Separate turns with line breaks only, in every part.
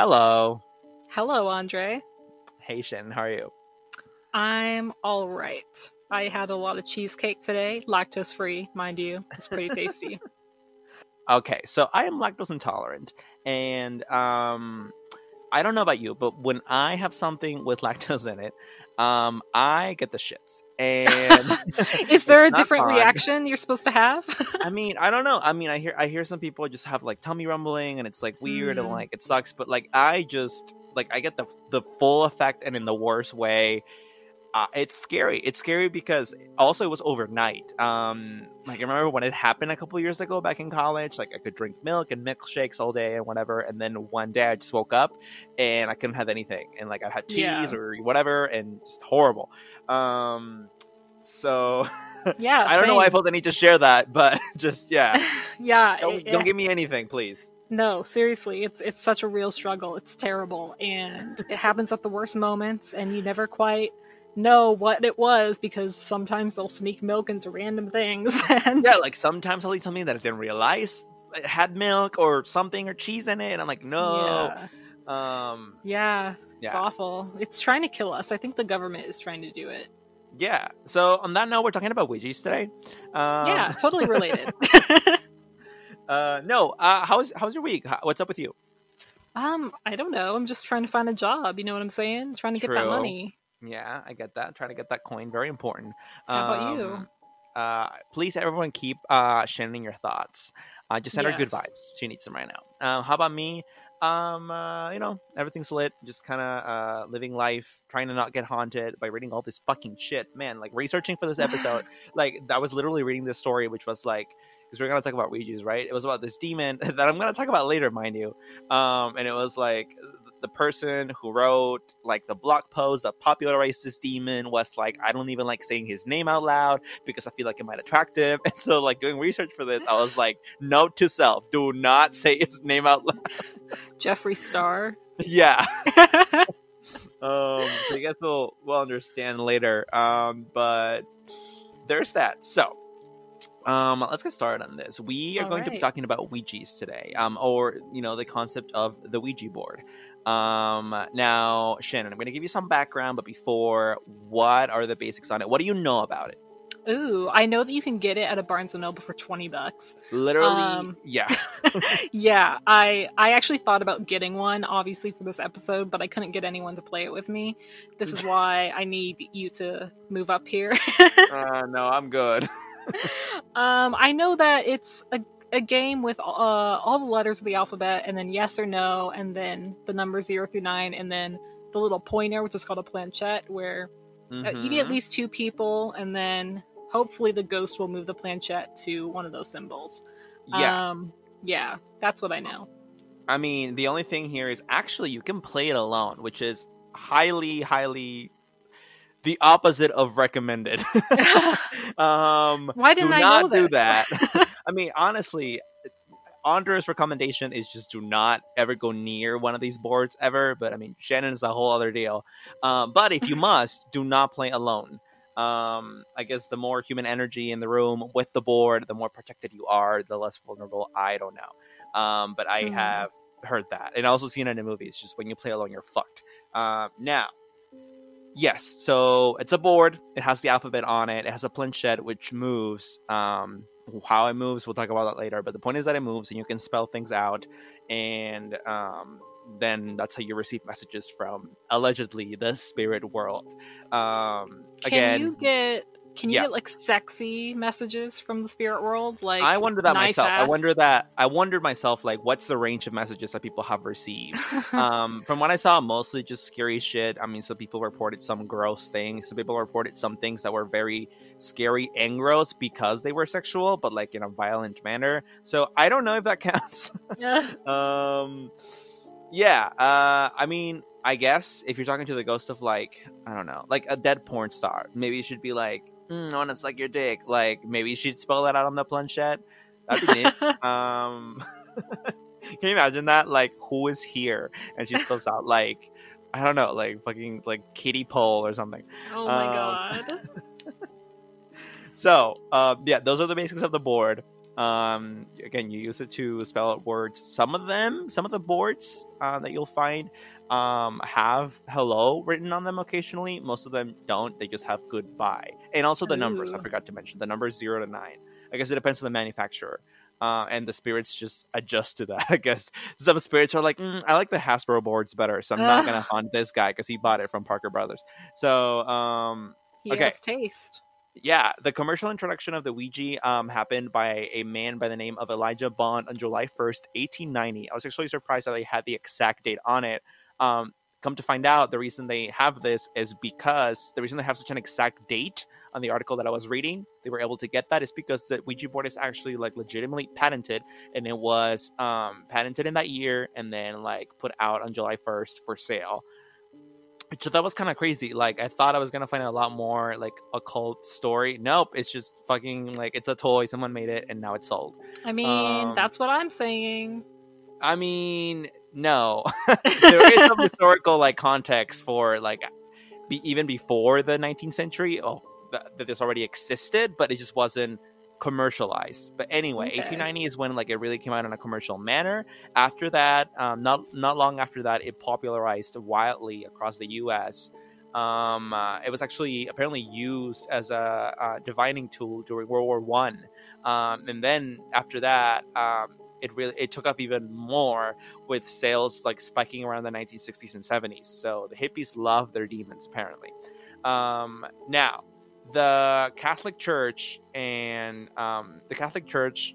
Hello.
Hello, Andre.
Hey, Shannon. How are you?
I'm all right. I had a lot of cheesecake today, lactose free, mind you. It's pretty tasty.
Okay, so I am lactose intolerant, and um, I don't know about you, but when I have something with lactose in it, um, I get the shits. And
Is there a different reaction you're supposed to have?
I mean, I don't know. I mean, I hear I hear some people just have like tummy rumbling, and it's like weird and
Mm.
like it sucks. But like, I just like I get the the full effect, and in the worst way. Uh, it's scary. It's scary because also it was overnight. Um, like I remember when it happened a couple years ago back in college. Like I could drink milk and milkshakes all day and whatever, and then one day I just woke up and I couldn't have anything, and like I had cheese
Yeah.
or whatever, and just horrible. Um, so
yeah.
I don't know why I felt the need to share that, but just yeah,
yeah.
don't,
it-
don't
it-
give me anything, please.
No, seriously, it's it's such a real struggle. It's terrible, and it happens at the worst moments, and you never quite know what it was because sometimes they'll sneak milk into random things. And
Yeah, like sometimes they'll eat something that I didn't realize it had milk or something or cheese in it, and I'm like, no.
yeah,
Um,
yeah, it's awful. It's trying to kill us. I think the government is trying to do it.
yeah. So on that note, we're talking about Ouija's today. Um,
yeah, totally related.
Uh, no. Uh, how's how's your week? How, what's up with you?
um, I don't know. I'm just trying to find a job. You know what I'm saying? Trying to get that money.
Yeah, I get that. Trying to get that coin, very important.
How about you?
Um, Uh, please, everyone, keep uh sharing your thoughts. Uh, just send her good vibes. She needs them right now. Um, how about me? Um, uh, you know, everything's lit. Just kind of uh living life, trying to not get haunted by reading all this fucking shit. Man, like researching for this episode, like I was literally reading this story, which was like. Because we're gonna talk about Ouija's, right? It was about this demon that I'm gonna talk about later, mind you. Um, and it was like the person who wrote like the blog post that popularized this demon was like, I don't even like saying his name out loud because I feel like it might attract him. And so, like doing research for this, I was like, note to self: do not say his name out loud.
Jeffree Star.
yeah. Um. So you guys will will understand later. Um. But there's that. So. Um, let's get started on this. We are
All
going to be talking about Ouija's today, um, or you know, the concept of the Ouija board. Um, now, Shannon, I'm going to give you some background, but before, what are the basics on it? What do you know about it?
Ooh, I know that you can get it at a Barnes and Noble for twenty bucks.
Literally,
Um,
yeah.
yeah, I I actually thought about getting one, obviously for this episode, but I couldn't get anyone to play it with me. This is why I need you to move up here.
uh, no, I'm good.
um, I know that it's a a game with uh, all the letters of the alphabet, and then yes or no, and then the numbers zero through nine, and then the little pointer, which is called a planchette, where uh, you need at
Mhm.
least two people, and then hopefully the ghost will move the planchette to one of those symbols.
yeah.
Um, yeah, that's what I know.
I mean, the only thing here is actually you can play it alone, which is highly, highly the opposite of recommended. um,
Why didn't
do
I
not
know
do that. I mean, honestly, Andre's recommendation is just do not ever go near one of these boards ever. But I mean, Shannon is a whole other deal. Um, but if you must, do not play alone. Um, I guess the more human energy in the room with the board, the more protected you are, the less vulnerable. I don't know. Um, but I
Hmm.
have heard that, and also seen it in movies. Just when you play alone, you're fucked. Um, now, yes, so it's a board. It has the alphabet on it. It has a planchette which moves. Um, how it moves, we'll talk about that later. But the point is that it moves, and you can spell things out, and um, then that's how you receive messages from allegedly the spirit world. Um,
Can
again,
you get can you
yeah.
get like sexy messages from the spirit world? Like
I wonder that
nice
myself. I wonder that. I wondered myself, like, what's the range of messages that people have received? um, from what I saw, mostly just scary shit. I mean, some people reported some gross things. Some people reported some things that were very scary and gross because they were sexual, but like in a violent manner. So I don't know if that counts.
Yeah.
um, yeah. Uh, I mean, I guess if you're talking to the ghost of like, I don't know, like a dead porn star, maybe you should be like, mm, I want to suck your dick. Like, maybe she'd spell that out on the planchette. That'd be neat. um, can you imagine that? Like, who is here? And she spells out like, I don't know, like fucking like kitty pole or something.
oh my
Um,
god.
So, uh, yeah, those are the basics of the board. Um, again, you use it to spell out words. Some of them, some of the boards uh, that you'll find um, have hello written on them occasionally. Most of them don't. They just have goodbye. And also the numbers, I forgot to mention. The numbers 0 to 9. I guess it depends on the manufacturer. Uh, and the spirits just adjust to that. I guess some spirits are like, "Mm, I like the Hasbro boards better, so I'm not gonna hunt this guy because he bought it from Parker Brothers. So, um,
He
Okay.
has taste.
yeah, the commercial introduction of the Ouija um, happened by a man by the name of Elijah Bond on July 1st, 1890. I was actually surprised that they had the exact date on it. Um, come to find out, the reason they have this is because the reason they have such an exact date on the article that I was reading, they were able to get that is because the Ouija board is actually like legitimately patented, and it was um, patented in that year and then like put out on July 1st for sale So that was kind of crazy. Like I thought I was gonna find a lot more like occult story. Nope, it's just fucking like it's a toy. Someone made it and now it's sold.
I mean,
Um,
that's what I'm saying.
I mean, no, there is some historical like context for like be, even before the 19th century. Oh, that, that this already existed, but it just wasn't commercialized. But anyway,
Okay.
1890 is when like it really came out in a commercial manner. After that, um, not not long after that, it popularized wildly across the U.S. Um, uh, it was actually apparently used as a, uh divining tool during World War One, um, and then after that, um, it really it took up even more with sales like spiking around the 1960s and 70s. So the hippies love their demons apparently. Um, now, the Catholic Church and um, the Catholic Church,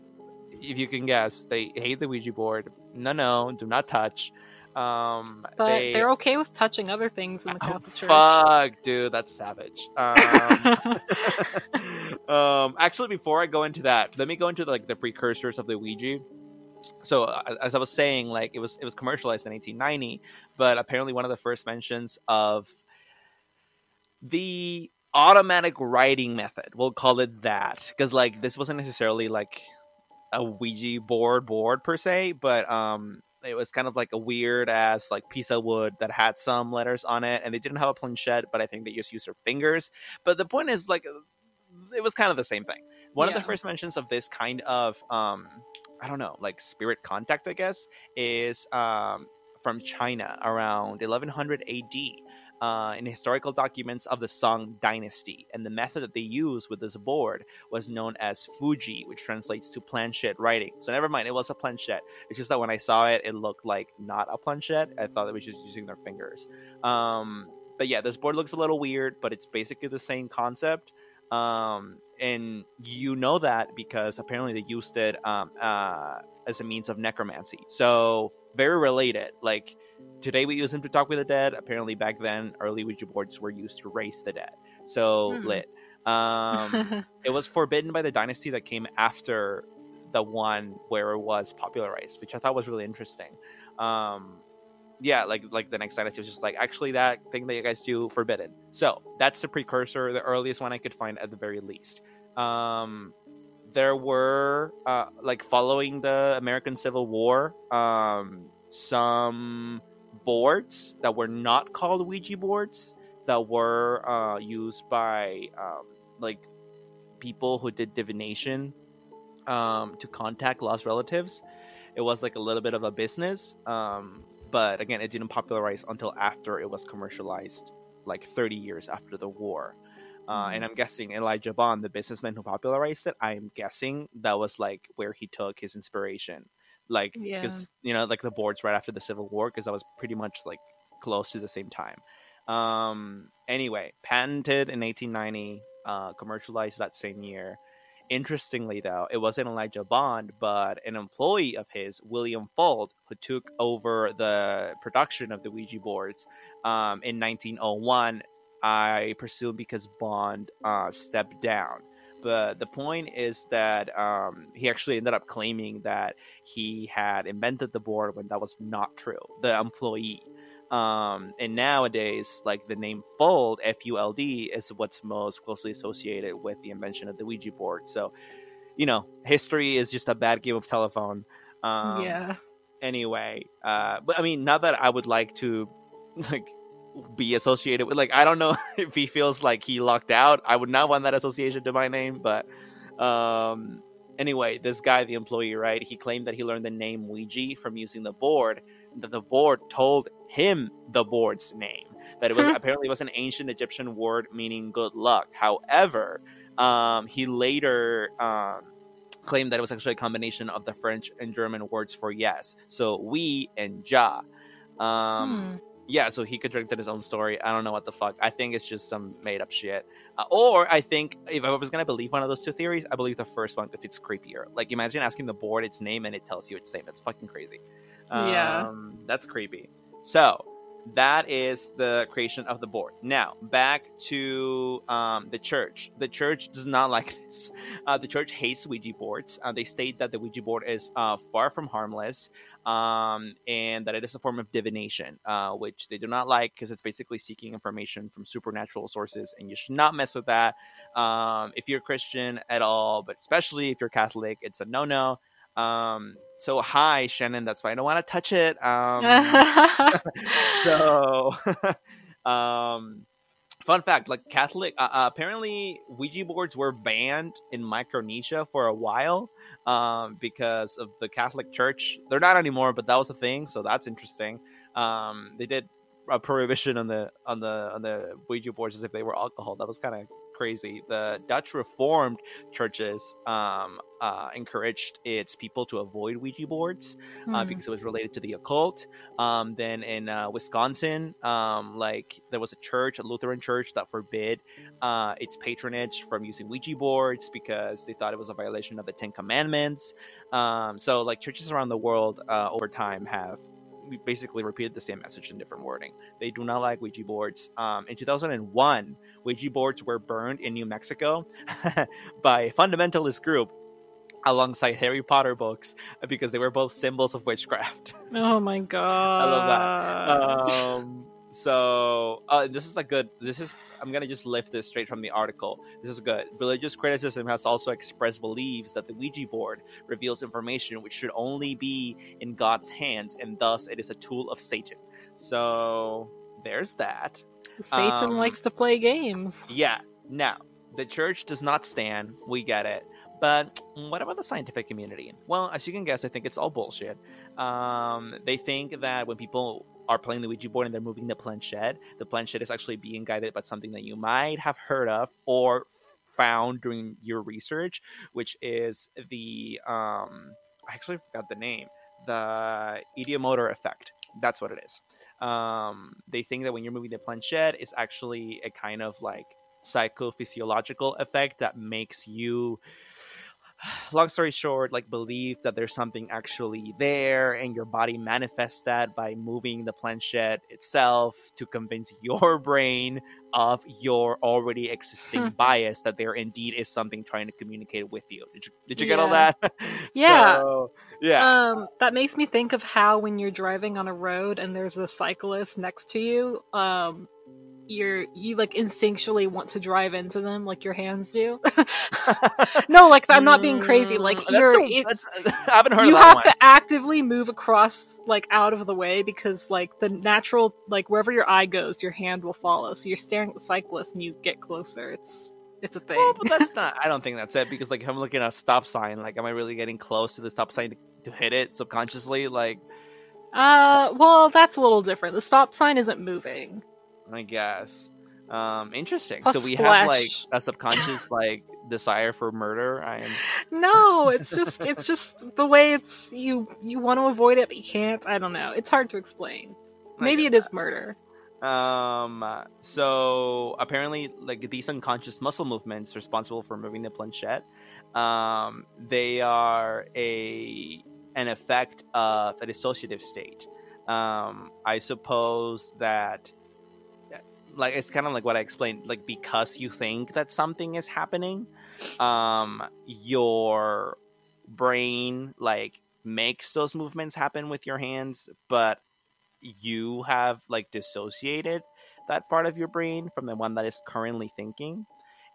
if you can guess, they hate the Ouija board. No, no, do not touch. Um,
But
they,
are okay with touching other things in the
Oh,
Catholic Church.
fuck, dude, that's savage. Um, um, actually, before I go into that, let me go into like the precursors of the Ouija. So, uh, as I was saying, like it was it was commercialized in 1890, but apparently one of the first mentions of the automatic writing method, we'll call it that, because like this wasn't necessarily like a Ouija board board per se, but um, it was kind of like a weird ass like piece of wood that had some letters on it, and they didn't have a planchette, but I think they just used their fingers. But the point is, like, it was kind of the same thing. One of the first mentions of this kind of um, I don't know, like spirit contact, I guess, is um from China around 1100 AD. Uh, in historical documents of the Song Dynasty, and the method that they used with this board was known as Fuji, which translates to planchette writing. So never mind, it was a planchette. It's just that when I saw it, it looked like not a planchette. I thought it was just using their fingers. Um, but yeah, this board looks a little weird, but it's basically the same concept. Um, and you know that because apparently they used it um, uh, as a means of necromancy. So very related. Like today we use them to talk with the dead. Apparently back then, early Ouija boards were used to raise the dead. So
Hmm.
lit. Um, it was forbidden by the dynasty that came after the one where it was popularized, which I thought was really interesting. Um, yeah, like like the next dynasty was just like actually that thing that you guys do forbidden. So that's the precursor, the earliest one I could find at the very least. Um, there were uh, like following the American Civil War, um, some boards that were not called Ouija boards that were uh, used by um, like people who did divination um, to contact lost relatives. It was like a little bit of a business, um, but again, it didn't popularize until after it was commercialized, like 30 years after the war. Uh, and I'm guessing Elijah Bond, the businessman who popularized it, I'm guessing that was like where he took his inspiration. Like,
Yeah.
because, you know, like the boards right after the Civil War, because that was pretty much like close to the same time. Um, anyway, patented in 1890, uh, commercialized that same year. Interestingly, though, it wasn't Elijah Bond, but an employee of his, William Fuld, who took over the production of the Ouija boards um, in 1901. I presume because Bond uh, stepped down. But the point is that um, he actually ended up claiming that he had invented the board when that was not true. The employee. Um, and nowadays, like the name Fuld, F U L D, is what's most closely associated with the invention of the Ouija board. So, you know, history is just a bad game of telephone. Um,
yeah.
Anyway, uh, but I mean, not that I would like to, like, be associated with. Like, I don't know if he feels like he locked out. I would not want that association to my name, but um, anyway, this guy, the employee, right? He claimed that he learned the name Ouija from using the board. That the board told him the board's name. That it was
Hmm.
apparently it was an ancient Egyptian word meaning good luck. However, um, he later um, claimed that it was actually a combination of the French and German words for yes. So we and ja. Um,
Hmm.
Yeah, so he contradicted his own story. I don't know what the fuck. I think it's just some made up shit. Uh, or I think if I was gonna believe one of those two theories, I believe the first one because it's creepier. Like imagine asking the board its name and it tells you its name. That's fucking crazy.
Yeah.
Um, that's creepy. So that is the creation of the board. Now back to um, the church. The church does not like this. Uh, the church hates Ouija boards. Uh, they state that the Ouija board is uh, far from harmless um, and that it is a form of divination, uh, which they do not like because it's basically seeking information from supernatural sources, and you should not mess with that. Um, if you're Christian at all, but especially if you're Catholic, it's a no-no. Um, so hi, Shannon. That's why I don't want to touch it. Um, so, um, fun fact: like Catholic, uh, uh, apparently Ouija boards were banned in Micronesia for a while um, because of the Catholic Church. They're not anymore, but that was a thing, so that's interesting. Um, they did a prohibition on the on the on the Ouija boards as if they were alcohol. That was kind of crazy. The Dutch Reformed churches um, uh, encouraged its people to avoid Ouija boards uh,
Hmm.
because it was related to the occult. Um, then in uh, Wisconsin, um, like there was a church, a Lutheran church, that forbid uh, its patronage from using Ouija boards because they thought it was a violation of the Ten Commandments. Um, so, like churches around the world uh, over time have we basically repeated the same message in different wording. They do not like Ouija boards. Um, in 2001, Ouija boards were burned in New Mexico by a fundamentalist group alongside Harry Potter books because they were both symbols of witchcraft.
Oh my god.
I love that. um, so uh, this is a good. This is. I'm gonna just lift this straight from the article. This is good. Religious criticism has also expressed beliefs that the Ouija board reveals information which should only be in God's hands, and thus it is a tool of Satan. So there's that.
Satan
um,
likes to play games.
Yeah. Now, the church does not stand. We get it. But what about the scientific community? Well, as you can guess, I think it's all bullshit. Um, they think that when people are playing the Ouija board and they're moving the planchette, the planchette is actually being guided by something that you might have heard of or found during your research, which is the um, I actually forgot the name, the ideomotor effect. That's what it is. Um, they think that when you're moving the planchette, it's actually a kind of like psychophysiological effect that makes you long story short like believe that there's something actually there and your body manifests that by moving the planchette itself to convince your brain of your already existing
Hmm.
bias that there indeed is something trying to communicate with you did you, did you get all that
Yeah.
So, yeah
Um, that makes me think of how when you're driving on a road and there's a cyclist next to you, um, you're you like instinctually want to drive into them like your hands do. no, like I'm not being crazy. Like
Mm,
you're,
that's a-
it's,
I haven't heard
you
of that
have
one.
to actively move across like out of the way because like the natural like wherever your eye goes, your hand will follow. So you're staring at the cyclist and you get closer. It's it's a thing.
Well, but that's not. I don't think that's it because like if I'm looking at a stop sign, like am I really getting close to the stop sign to, to hit it subconsciously? Like
Uh, well, that's a little different. The stop sign isn't moving.
I guess. Um, interesting.
Plus
so we have like a subconscious like desire for murder. I am.
No, it's just it's just the way it's you you want to avoid it but you can't. I don't know. It's hard to explain. Maybe it is murder.
Um. So apparently, like these unconscious muscle movements responsible for moving the planchette, um, they are a an effect of a dissociative state. Um, I suppose that, like, it's kind of like what I explained. Like, because you think that something is happening, um, your brain like makes those movements happen with your hands, but you have like dissociated that part of your brain from the one that is currently thinking.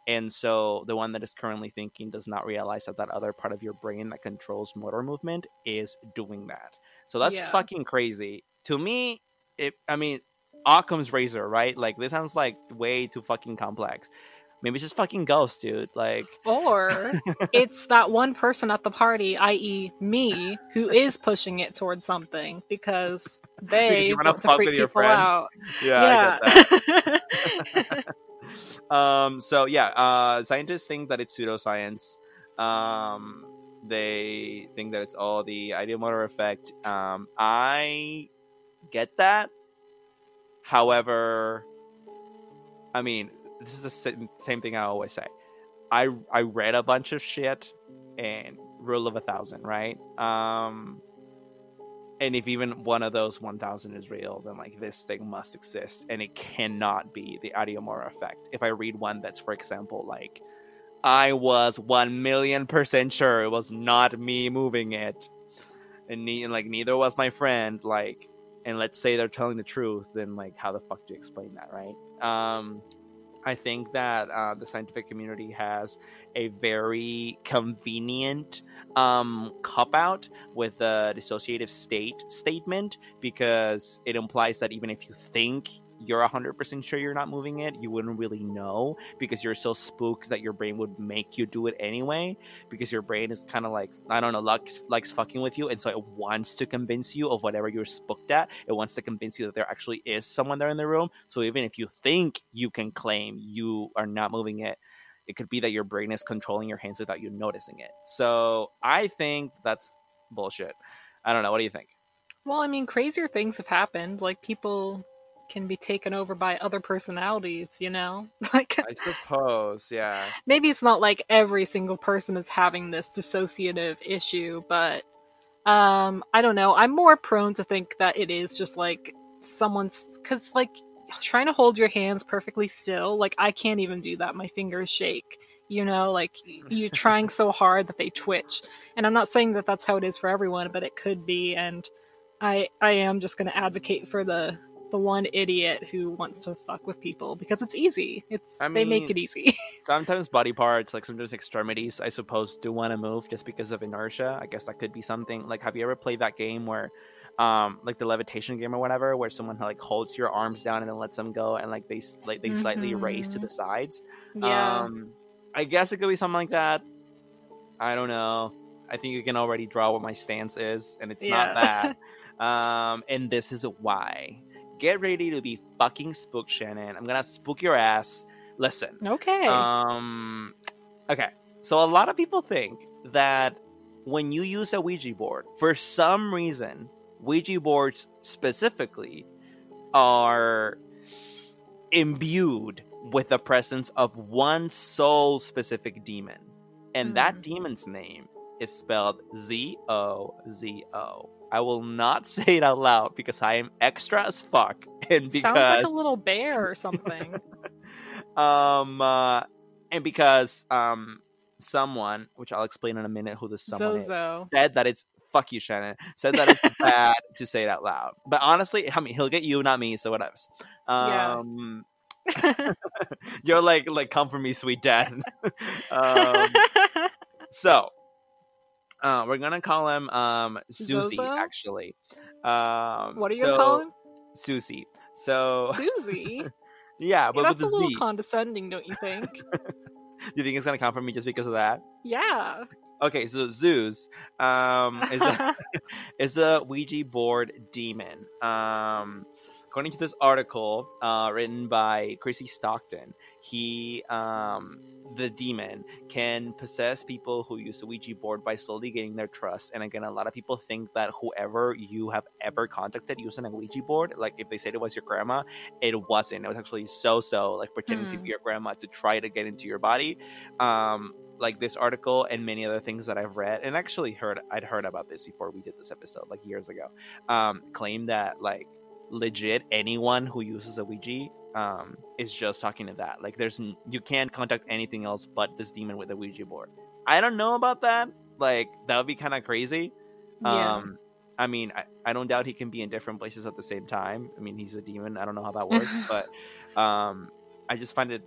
And so the one that is currently thinking does not realize that that other part of your brain that controls motor movement is doing that. So that's
Yeah.
fucking crazy. To me, it I mean, Occam's razor, right? Like this sounds like way too fucking complex. Maybe it's just fucking ghosts, dude. Like,
Or it's that one person at the party, i.e., me, who is pushing it towards something because they
you wanna
want to
fuck
freak
with your
people
friends.
out.
yeah, I get that.
Yeah.
um so yeah uh scientists think that it's pseudoscience um they think that it's all the ideomotor effect um i get that however i mean this is the same thing i always say. I i read a bunch of shit and rule of a thousand right? Um and if even one of those 1000 is real then like this thing must exist and it cannot be the ideomotor effect. If i read one that's for example like i was 1 million percent sure it was not me moving it and, ne- and like neither was my friend like and let's say they're telling the truth then like how the fuck do you explain that right? Um i think that uh, the scientific community has a very convenient um cop out with the dissociative state statement because it implies that even if you think you're 100% sure you're not moving it you wouldn't really know because you're so spooked that your brain would make you do it anyway because your brain is kind of like i don't know likes, likes fucking with you and so it wants to convince you of whatever you're spooked at it wants to convince you that there actually is someone there in the room so even if you think you can claim you are not moving it it could be that your brain is controlling your hands without you noticing it. So I think that's bullshit. I don't know. What do you think?
well, I mean, crazier things have happened. Like people can be taken over by other personalities, you know? Like
I suppose, yeah.
maybe it's not like every single person is having this dissociative issue, but um I don't know. I'm more prone to think that it is just like someone's cuz like trying to hold your hands perfectly still, like I can't even do that. My fingers shake. You know, like you're trying so hard that they twitch. And I'm not saying that that's how it is for everyone, but it could be and I I am just going to advocate for the the one idiot who wants to fuck with people because it's easy. It's
I
they make it easy.
Sometimes body parts, like sometimes extremities, I suppose, do want to move just because of inertia. I guess that could be something. Like, have you ever played that game where, um, like the levitation game or whatever, where someone like holds your arms down and then lets them go, and like they like they slightly raise to
Mhm.
the sides?
yeah.
Um, I guess it could be something like that. I don't know. I think you can already draw what my stance is, and it's not that. um, and this is why. Get ready to be fucking spooked, Shannon. I'm gonna spook your ass. Listen.
okay.
Um, okay. So a lot of people think that when you use a Ouija board, for some reason, Ouija boards specifically are imbued with the presence of one sole specific demon. And that
Hmm.
demon's name is spelled Z O Z O. I will not say it out loud because I am extra as fuck and because
Sounds like a little bear or something.
um uh, and because um someone which i'll explain in a minute who this someone
Zozo.
is said that it's fuck you shannon said that it's bad to say it out loud but honestly i mean he'll get you not me so whatever
Yeah.
um you're like like come for me sweet dad um so uh we're gonna call him um susie
Zozo?
actually um
what are you
so,
gonna call him?
susie so
Susie.
yeah but
Yeah,
with
that's a little
z
condescending, don't you think?
you think it's gonna come from me just because of that
yeah.
Okay, so Zeus um, is a, is a Ouija board demon. Um, according to this article uh, written by Chrissy Stockton, he um, the demon can possess people who use a Ouija board by slowly gaining their trust. And again, a lot of people think that whoever you have ever contacted using a Ouija board, like if they said it was your grandma, it wasn't. It was actually so so, like pretending to
Hmm.
be your grandma to try to get into your body. Um, like this article and many other things that I've read and actually heard I'd heard about this before we did this episode like years ago. Um, claim that like legit anyone who uses a Ouija um is just talking to that. Like there's you can't contact anything else but this demon with a Ouija board. I don't know about that. Like that would be kind of crazy.
Yeah.
Um I mean, I, I don't doubt he can be in different places at the same time. I mean, he's a demon. I don't know how that works, but um I just find it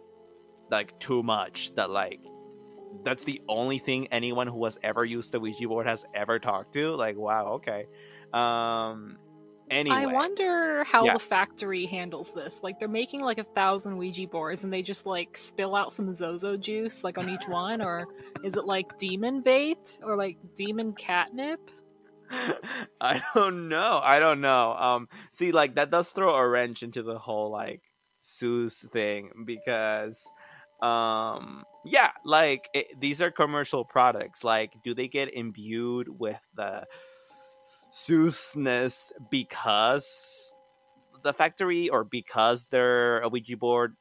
like too much that like that's the only thing anyone who has ever used the Ouija board has ever talked to. Like, wow, okay. Um, Anyway,
I wonder how
Yeah.
the factory handles this. Like they're making like a thousand Ouija boards and they just like spill out some Zozo juice like on each one, or is it like demon bait or like demon catnip?
I don't know. I don't know. Um, see, like that does throw a wrench into the whole like Sue's thing because, um, yeah, like it, these are commercial products. Like, do they get imbued with the Seussness because the factory, or because they're a Ouija board?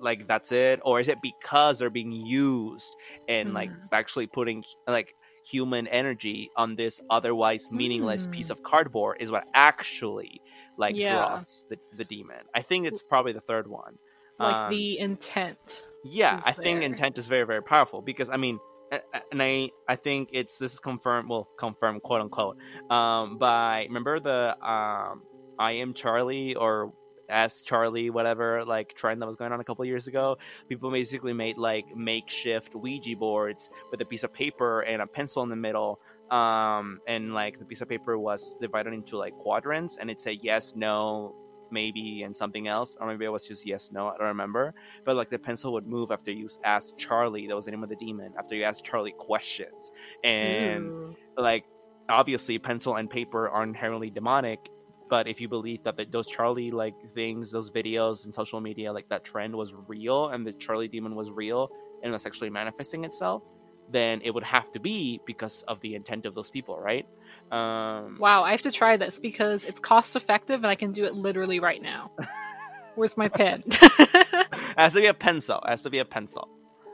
Like that's it, or is it because they're being used and like
Mhm.
actually putting like human energy on this otherwise meaningless
Mm.
piece of cardboard is what actually like
Yeah.
draws the, the demon. I think it's probably the third one.
Like
Um,
the intent.
yeah, I think intent is very very powerful because I mean, and I I think it's this is confirmed. Well, confirmed quote unquote. Um, by remember the um, I am Charlie or as Charlie whatever like trend that was going on a couple years ago. People basically made like makeshift Ouija boards with a piece of paper and a pencil in the middle. Um, and like the piece of paper was divided into like quadrants, and it said yes, no, maybe, and something else, or maybe it was just yes, no. I don't remember but like the pencil would move after you asked Charlie, that was the name of the demon, after you asked Charlie questions. And
Ooh.
like obviously pencil and paper are inherently demonic, but if you believe that those Charlie like things, those videos and social media, like that trend was real and the Charlie demon was real and was actually manifesting itself, then it would have to be because of the intent of those people, right? Um
Wow, I have to try this because it's cost effective and I can do it literally right now. Where's my pen?
it has to be a pencil. It has to be a pencil.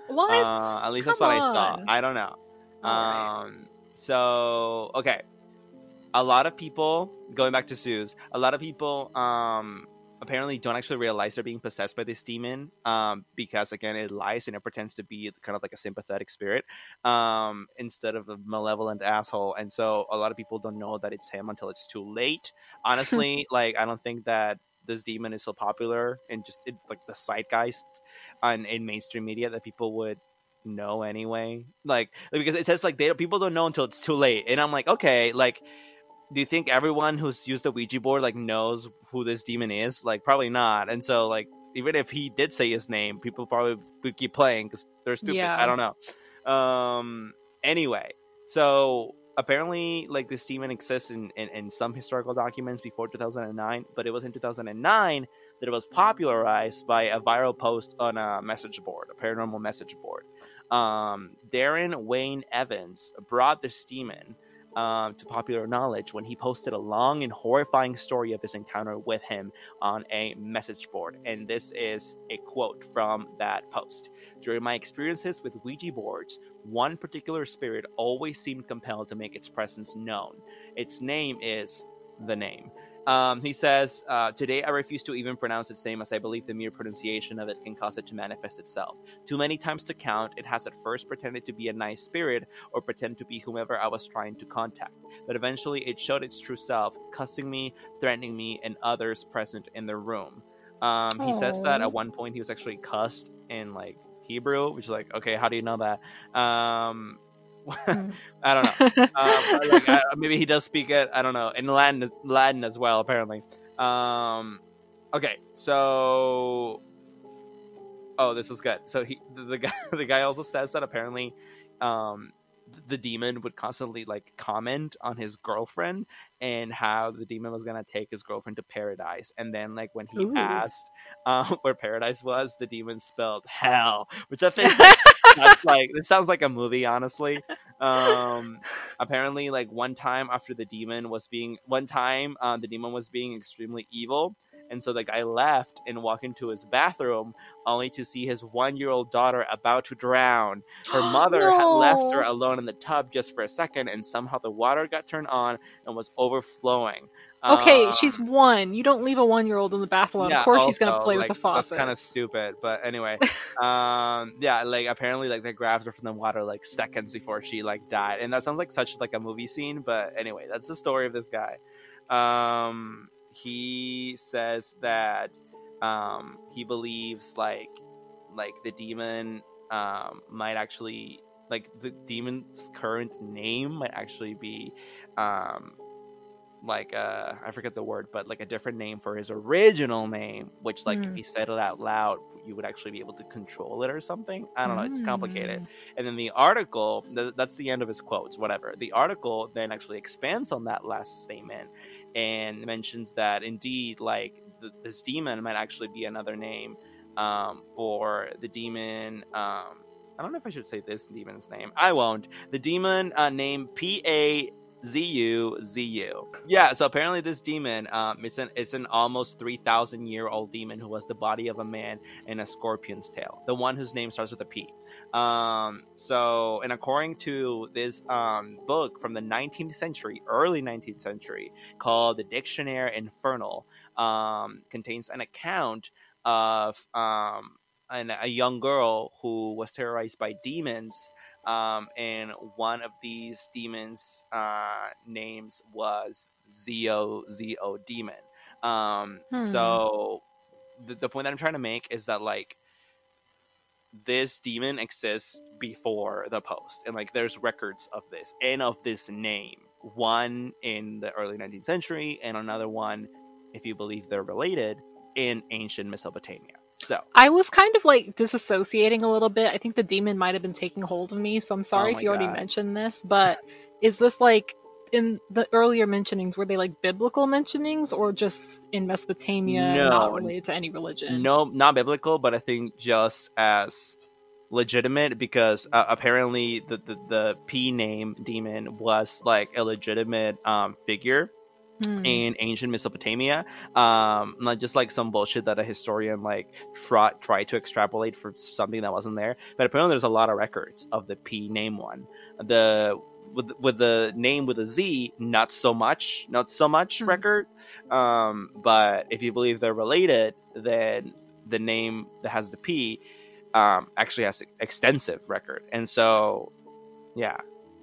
what?
Uh, at least that's
Come
what I saw. I don't know.
Alright.
Um, so okay, a lot of people going back to Sue's. A lot of people um apparently don't actually realize they're being possessed by this demon um because again it lies and it pretends to be kind of like a sympathetic spirit um instead of a malevolent asshole. And so a lot of people don't know that it's him until it's too late. Honestly like i don't think that this demon is so popular and just it, like the zeitgeist on in mainstream media that people would know anyway. Like because it says like they don't, people don't know until it's too late. And i'm like okay like do you think everyone who's used a ouija board like knows who this demon is? Like probably not. And so like even if he did say his name people probably would keep playing because they're stupid.
Yeah.
i don't know. Um anyway so apparently like this demon exists in, in, in some historical documents before 2009 but it was in 2009 that it was popularized by a viral post on a message board a paranormal message board. Um, darren wayne evans brought this demon um, to popular knowledge when he posted a long and horrifying story of his encounter with him on a message board. And this is a quote from that post. During my experiences with Ouija boards, one particular spirit always seemed compelled to make its presence known. Its name is the name. Um, he says, uh, Today I refuse to even pronounce its name as I believe the mere pronunciation of it can cause it to manifest itself. Too many times to count, it has at first pretended to be a nice spirit or pretend to be whomever I was trying to contact. But eventually it showed its true self, cussing me, threatening me, and others present in the room. Um, he says that at one point he was actually cussed in like Hebrew, which is like, okay, how do you know that? Um. I don't know. Um, like, I, maybe he does speak it. I don't know in Latin, Latin as well, apparently. Um, okay, so oh, this was good. So he, the, the guy, the guy also says that apparently, um, the demon would constantly like comment on his girlfriend and how the demon was gonna take his girlfriend to paradise. And then like when he
Ooh.
asked um, where paradise was, the demon spelled hell, which I think that's like this sounds like a movie, honestly. Um, apparently, like one time after the demon was being one time, uh, the demon was being extremely evil. And so the guy left and walked into his bathroom, only to see his one-year-old daughter about to drown. Her mother had left her alone in the tub just for a second, and somehow the water got turned on and was overflowing.
Okay,
Um,
she's one. You don't leave a one year old in the bath alone.
yeah,
of course she's gonna play
like,
with the faucet.
That's kind of stupid, but anyway, um, yeah, like apparently, like they grabbed her from the water like seconds before she like died, and that sounds like such like a movie scene. But anyway, that's the story of this guy. Um, he says that um, he believes like like the demon um, might actually like the demon's current name might actually be um, like uh I forget the word, but like a different name for his original name, which like if
Hmm.
he said it out loud, you would actually be able to control it or something. I don't know. It's complicated.
Mm.
And then the article, th- that's the end of his quotes, whatever. The article then actually expands on that last statement and mentions that indeed, like, th- this demon might actually be another name um, for the demon. Um, I don't know if I should say this demon's name. I won't. The demon uh, named P A Z U Z U. Yeah, so apparently this demon, um, it's an it's an almost three thousand year old demon who has the body of a man and a scorpion's tail. The one whose name starts with a P. Um, so, and according to this um, book from the 19th century, early 19th century, called the Dictionary Infernal, um, contains an account of um, an, a young girl who was terrorized by demons. Um, and one of these demons' uh, names was Zio Zio Demon. Um,
Hmm.
So, the, the point that I'm trying to make is that, like, this demon exists before the post and like there's records of this and of this name one in the early 19th century and another one if you believe they're related in ancient mesopotamia so
I was kind of like disassociating a little bit. I think the demon might have been taking hold of me, so I'm sorry
Oh
if you already mentioned this, but is this like in the earlier mentionings were they like biblical mentionings or just in Mesopotamia
No.
not related to any religion?
no not biblical but i think just as legitimate because uh, apparently the, the the p name demon was like a legitimate um figure
Hmm.
in ancient Mesopotamia. Um, not just like some bullshit that a historian like try try to extrapolate for something that wasn't there. But apparently, there's a lot of records of the P name one. The with with the name with a Z, not so much, not so much
Hmm.
record. Um, but if you believe they're related, then the name that has the P um, actually has extensive record. And so, yeah,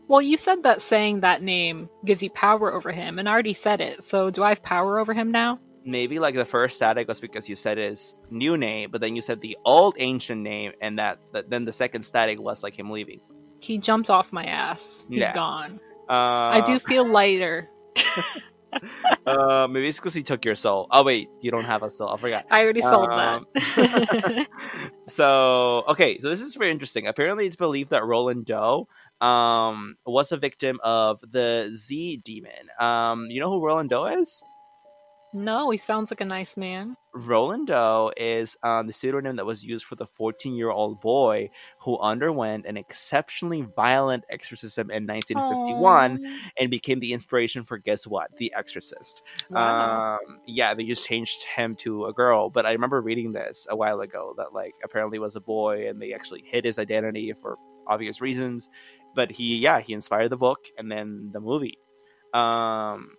Well, you said that saying that name gives you power over him, and I already said it. So do I have power over him now?
maybe like the first static was because you said his new name, but then you said the old ancient name, and that, that then the second static was like him leaving.
He jumped off my ass. He's
Yeah.
gone.
Uh,
I do feel lighter.
Uh, maybe it's because he took your soul. Oh wait, you don't have a soul. I forgot.
I already sold
Um,
that.
so okay, so this is very interesting. Apparently, it's believed that Roland Doe um was a victim of the Z demon. Um, you know who Roland Doe is?
no, he sounds like a nice man.
Roland Doe is um, the pseudonym that was used for the 14 year old boy who underwent an exceptionally violent exorcism in 1951
Aw.
and became the inspiration for guess what? The Exorcist.
Wow.
Um, yeah, they just changed him to a girl. But I remember reading this a while ago that like apparently was a boy and they actually hid his identity for obvious reasons. But he, yeah, he inspired the book and then the movie. Um,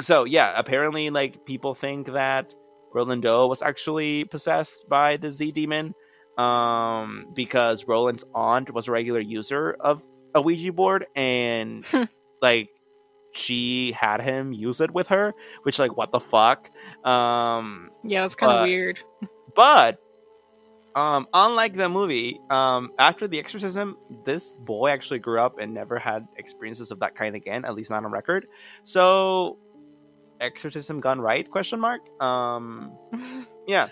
so yeah, apparently like people think that Roland Doe was actually possessed by the Z demon um, because Roland's aunt was a regular user of a Ouija board and
Hmm.
like she had him use it with her, which like what the fuck. Um,
yeah, it's kind of weird.
but um, unlike the movie, um, after the exorcism, this boy actually grew up and never had experiences of that kind again, at least not on record. So, exorcism gone right? Question mark. Um, yeah.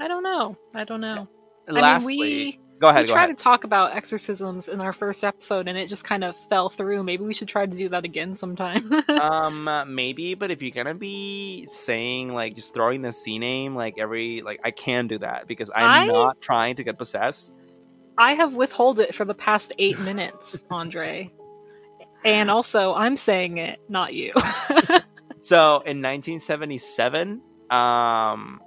I don't know. I don't know.
Lastly,
I mean, we
go ahead.
we
Go
tried
ahead.
to talk about exorcisms in our first episode, and it just kind of fell through. Maybe we should try to do that again sometime.
um, uh, maybe, but if you're gonna be saying like just throwing the C name like every like, I can do that because I'm
I-
not trying to get possessed.
I have withhold it for the past eight minutes, Andre. And also, I'm saying it, not you.
So in 1977, um,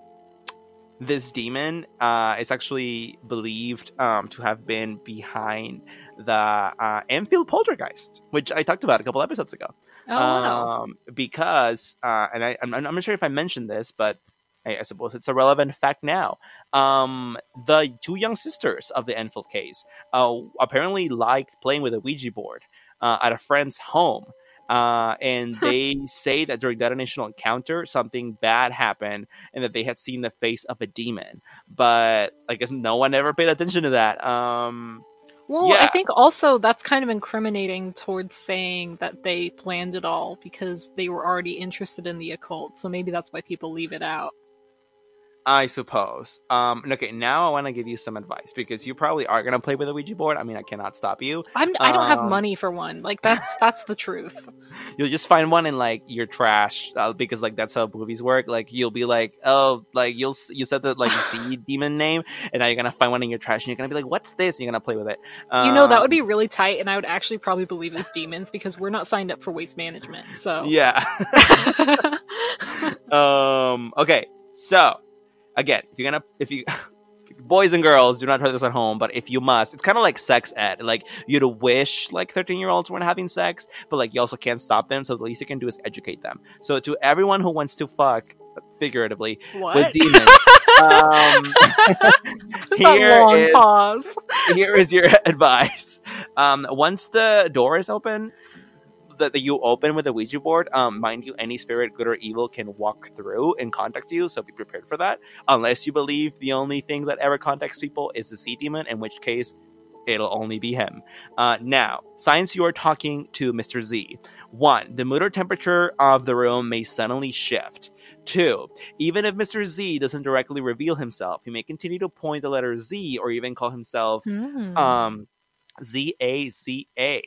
this demon uh, is actually believed um, to have been behind the uh, Enfield poltergeist, which I talked about a couple episodes ago.
oh, wow.
um, because, uh, and I, I'm, I'm not sure if I mentioned this, but I, I suppose it's a relevant fact now. Um, the two young sisters of the Enfield case uh, apparently liked playing with a Ouija board uh, at a friend's home. Uh, and they say that during that initial encounter, something bad happened, and that they had seen the face of a demon. But I guess no one ever paid attention to that. Um,
Well, I think also that's kind of incriminating towards saying that they planned it all because they were already interested in the occult. So maybe that's why people leave it out.
I suppose. Um, okay, now I want to give you some advice because you probably are gonna play with a Ouija board. I mean, I cannot stop you.
I'm, I don't have
Um,
money for one. Like that's that's the truth.
You'll just find one in like your trash uh, because like that's how movies work. Like you'll be like, oh, like you'll you said that like sea demon name, and now you're gonna find one in your trash, and you're gonna be like, what's this? And you're gonna play with it.
you know that
Um,
would be really tight, and I would actually probably believe it's demons because we're not signed up for waste management. So
Yeah. um. Okay. So, again, if you're gonna, if you, boys and girls, do not try this at home. But if you must, it's kind of like sex ed. Like you'd wish like 13 year olds weren't having sex, but like you also can't stop them. So the least you can do is educate them. So to everyone who wants to fuck, figuratively,
what?
with demons, um, here is here is your advice. Um, once the door is open, that, that you open with a Ouija board, um, mind you, any spirit, good or evil, can walk through and contact you. So be prepared for that. Unless you believe the only thing that ever contacts people is the sea demon, in which case it'll only be him. Uh, now, since you are talking to Mr. Z, one, the mood or temperature of the room may suddenly shift. Two, even if Mr. Z doesn't directly reveal himself, he may continue to point the letter Z or even call himself
Hmm.
um Z A Z A.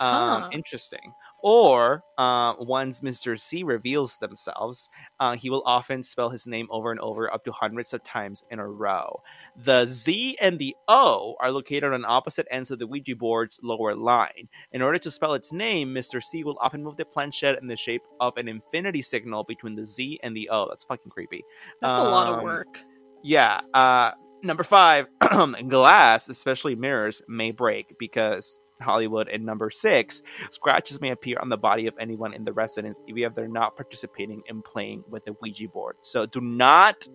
Um,
Huh.
interesting. Or uh, once Mr. C reveals themselves, uh, he will often spell his name over and over up to hundreds of times in a row. The Z and the O are located on opposite ends of the Ouija board's lower line. In order to spell its name, Mr. C will often move the planchette in the shape of an infinity signal between the Z and the O. That's fucking creepy.
That's a lot of
um,
work.
Yeah. Uh, number five, glass, especially mirrors, may break because Hollywood. And number six, scratches may appear on the body of anyone in the residence, even if they're not participating in playing with the Ouija board. So do not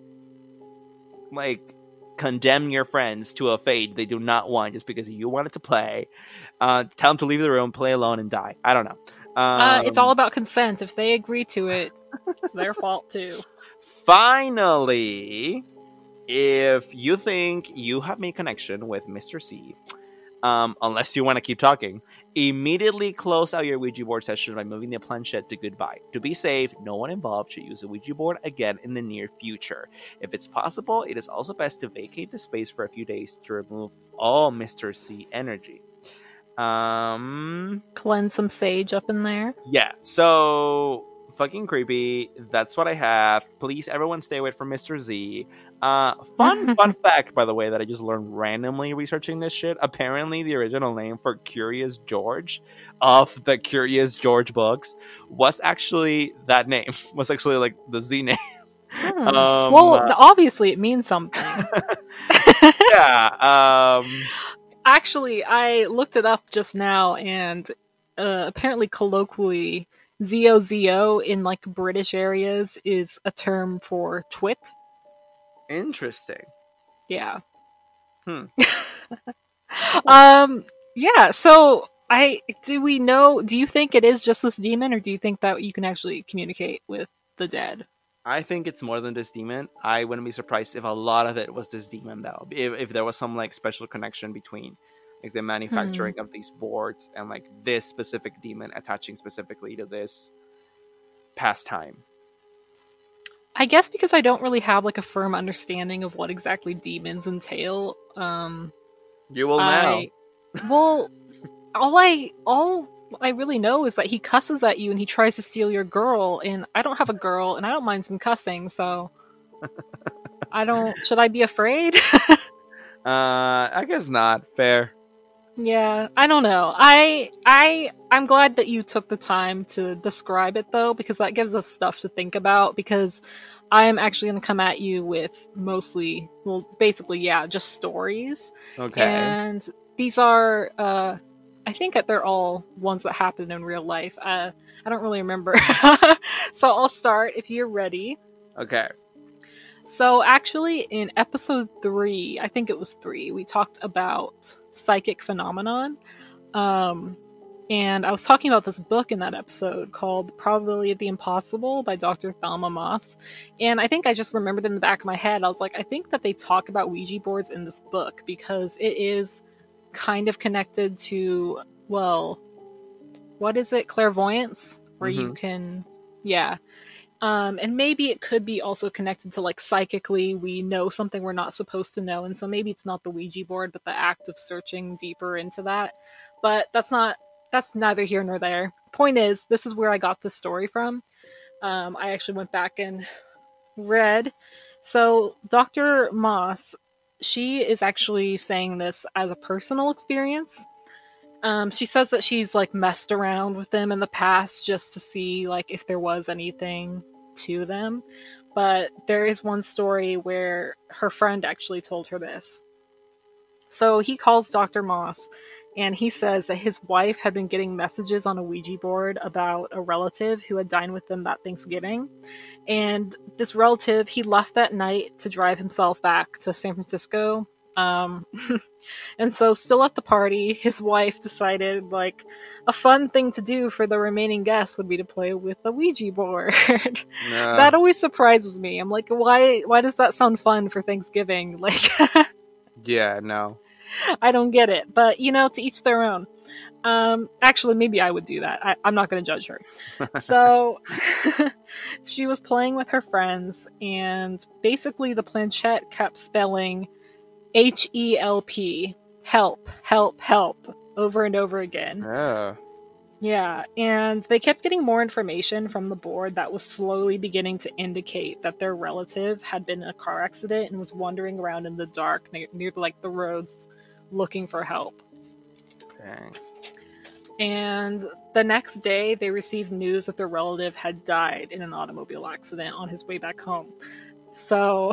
like condemn your friends to a fate they do not want just because you wanted to play. Uh, tell them to leave the room, play alone, and die. I don't know. Um,
Uh, it's all about consent. If they agree to it, it's their fault too.
finally, if you think you have made connection with Mr. C, um, unless you want to keep talking, immediately close out your Ouija board session by moving the planchette to goodbye. To be safe, no one involved should use a Ouija board again in the near future. If it's possible, it is also best to vacate the space for a few days to remove all Mr. C energy. Um,
Cleanse some sage up in there.
yeah, so fucking creepy. That's what I have. Please, everyone, stay away from Mr. Z. Uh, fun, fun fact, by the way, that I just learned randomly researching this shit. Apparently, the original name for Curious George of the Curious George books was actually that name. Was actually like the Z name.
Hmm.
Um,
well,
uh,
obviously it means something.
yeah. Um,
Actually, I looked it up just now, and uh, apparently, colloquially, ZOZO in like British areas is a term for twit.
interesting.
Yeah.
Hmm.
um. Yeah. So, I do we know? Do you think it is just this demon, or do you think that you can actually communicate with the dead?
I think it's more than this demon. I wouldn't be surprised if a lot of it was this demon, though. If, if there was some like special connection between like the manufacturing of these boards and like this specific demon attaching specifically to this pastime.
I guess because I don't really have like a firm understanding of what exactly demons entail. Um.
You will
I, well, all I all I really know is that he cusses at you and he tries to steal your girl, and I don't have a girl, and I don't mind some cussing, so I don't. Should I be afraid?
Uh, I guess not. Fair.
Yeah, I don't know. I I I'm glad that you took the time to describe it though, because that gives us stuff to think about. Because I am actually going to come at you with mostly, well, basically, yeah, just stories.
Okay.
And these are, uh, I think that they're all ones that happen in real life. Uh, I don't really remember. so I'll start if you're ready.
Okay.
So actually, in episode three, I think it was three, we talked about psychic phenomenon. Um, and I was talking about this book in that episode called Probability of the Impossible by Dr. Thelma Moss. And I think I just remembered in the back of my head, I was like, I think that they talk about Ouija boards in this book because it is kind of connected to well, what is it? Clairvoyance, where you
Mhm.
can, yeah. Um, and maybe it could be also connected to like psychically, we know something we're not supposed to know, and so maybe it's not the Ouija board, but the act of searching deeper into that. But that's not that's neither here nor there. Point is, this is where I got this story from. Um, I actually went back and read. So Dr. Moss, she is actually saying this as a personal experience. Um, she says that she's like messed around with them in the past just to see like if there was anything to them. But there is one story where her friend actually told her this. So he calls Dr. Moss and he says that his wife had been getting messages on a Ouija board about a relative who had dined with them that Thanksgiving. And this relative, he left that night to drive himself back to San Francisco. Um, and so, still at the party, his wife decided like a fun thing to do for the remaining guests would be to play with the Ouija board.
No.
that always surprises me. I'm like, why? Why does that sound fun for Thanksgiving? Like,
yeah, no.
I don't get it. But you know, to each their own. Um, actually, maybe I would do that. I, I'm not going to judge her. so she was playing with her friends, and basically, the planchette kept spelling H E L P, help, help, help, over and over again.
Oh.
Yeah, and they kept getting more information from the board that was slowly beginning to indicate that their relative had been in a car accident and was wandering around in the dark near, near like the roads looking for help.
Dang.
And the next day, they received news that their relative had died in an automobile accident on his way back home. So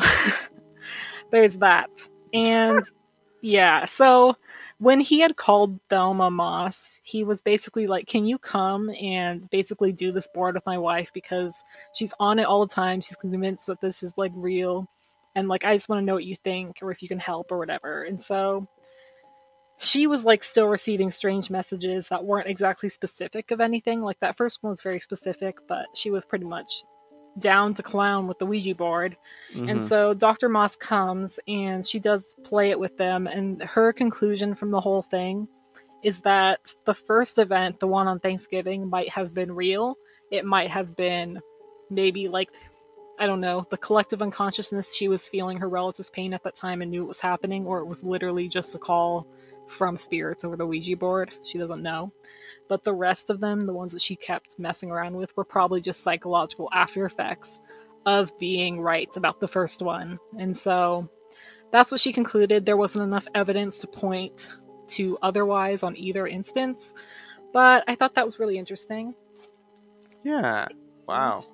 there's that. And yeah, so when he had called Thelma Moss, he was basically like, Can you come and basically do this board with my wife? Because she's on it all the time. She's convinced that this is like real. And like, I just want to know what you think or if you can help or whatever. And so she was like still receiving strange messages that weren't exactly specific of anything. Like that first one was very specific, but she was pretty much down to clown with the Ouija board. And
Mhm.
so Dr. Moss comes and she does play it with them. And her conclusion from the whole thing is that the first event, the one on Thanksgiving, might have been real. It might have been maybe like, I don't know, the collective unconsciousness she was feeling her relative's pain at that time and knew it was happening, or it was literally just a call from spirits over the Ouija board. She doesn't know. But the rest of them, the ones that she kept messing around with, were probably just psychological after effects of being right about the first one. And so that's what she concluded. There wasn't enough evidence to point to otherwise on either instance. But I thought that was really interesting.
Yeah. Wow.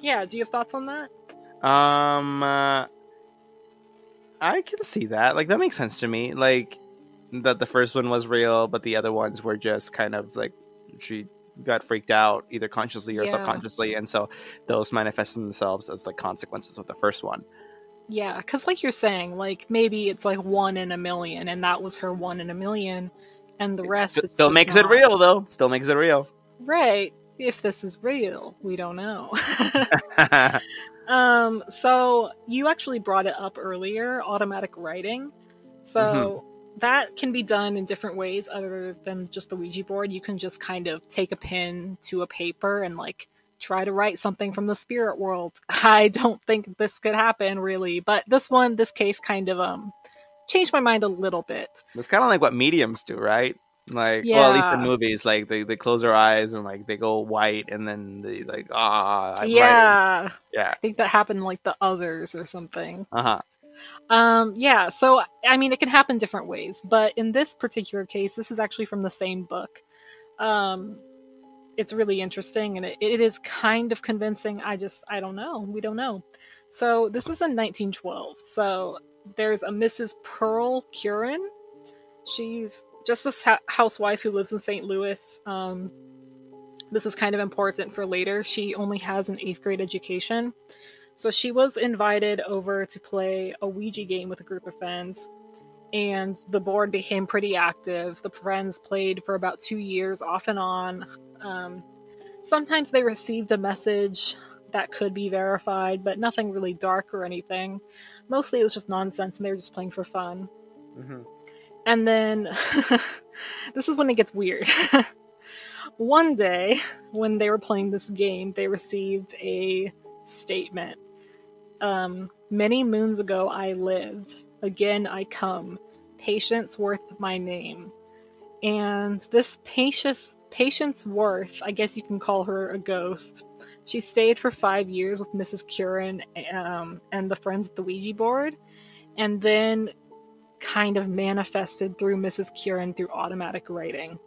Yeah, do you have thoughts on that?
Um, uh, I can see that. Like that makes sense to me. Like that the first one was real, but the other ones were just kind of like she got freaked out either consciously or
Yeah.
subconsciously, and so those manifested themselves as like consequences of the first one.
Yeah, because like you're saying, like maybe it's like one in a million, and that was her one in a million, and the
It
rest
st- still makes it real though. Still makes it real.
Right. If this is real, we don't know. Um, so you actually brought it up earlier, automatic writing. So
Mm-hmm.
That can be done in different ways other than just the Ouija board. You can just kind of take a pen to a paper and like try to write something from the spirit world. I don't think this could happen really, but this one, this case kind of um changed my mind a little bit.
It's kind of like what mediums do, right? Like, well, at least in movies, like they, they close their eyes and like they go white, and then they like ah, I'm writing.
yeah.
yeah,
I think that happened like the others or something.
uh huh,
Um, yeah, so I mean, it can happen different ways, but in this particular case, this is actually from the same book. Um, it's really interesting and it, it is kind of convincing. I just, I don't know. We don't know. So this is in 1912. So there's a Mrs. Pearl Curran. She's just a housewife who lives in St. Louis. Um, this is kind of important for later. She only has an eighth grade education. So she was invited over to play a Ouija game with a group of friends, and the board became pretty active. The friends played for about two years, off and on. Um, sometimes they received a message that could be verified, but nothing really dark or anything. Mostly it was just nonsense, and they were just playing for fun.
hmm
And then this is when it gets weird. One day, when they were playing this game, they received a statement. Um, Many moons ago I lived. Again I come. Patience worth my name. And this Patience, Patience Worth, I guess you can call her a ghost. She stayed for five years with Mrs. Curran um, and the friends at the Ouija board, and then kind of manifested through Mrs. Curran through automatic writing.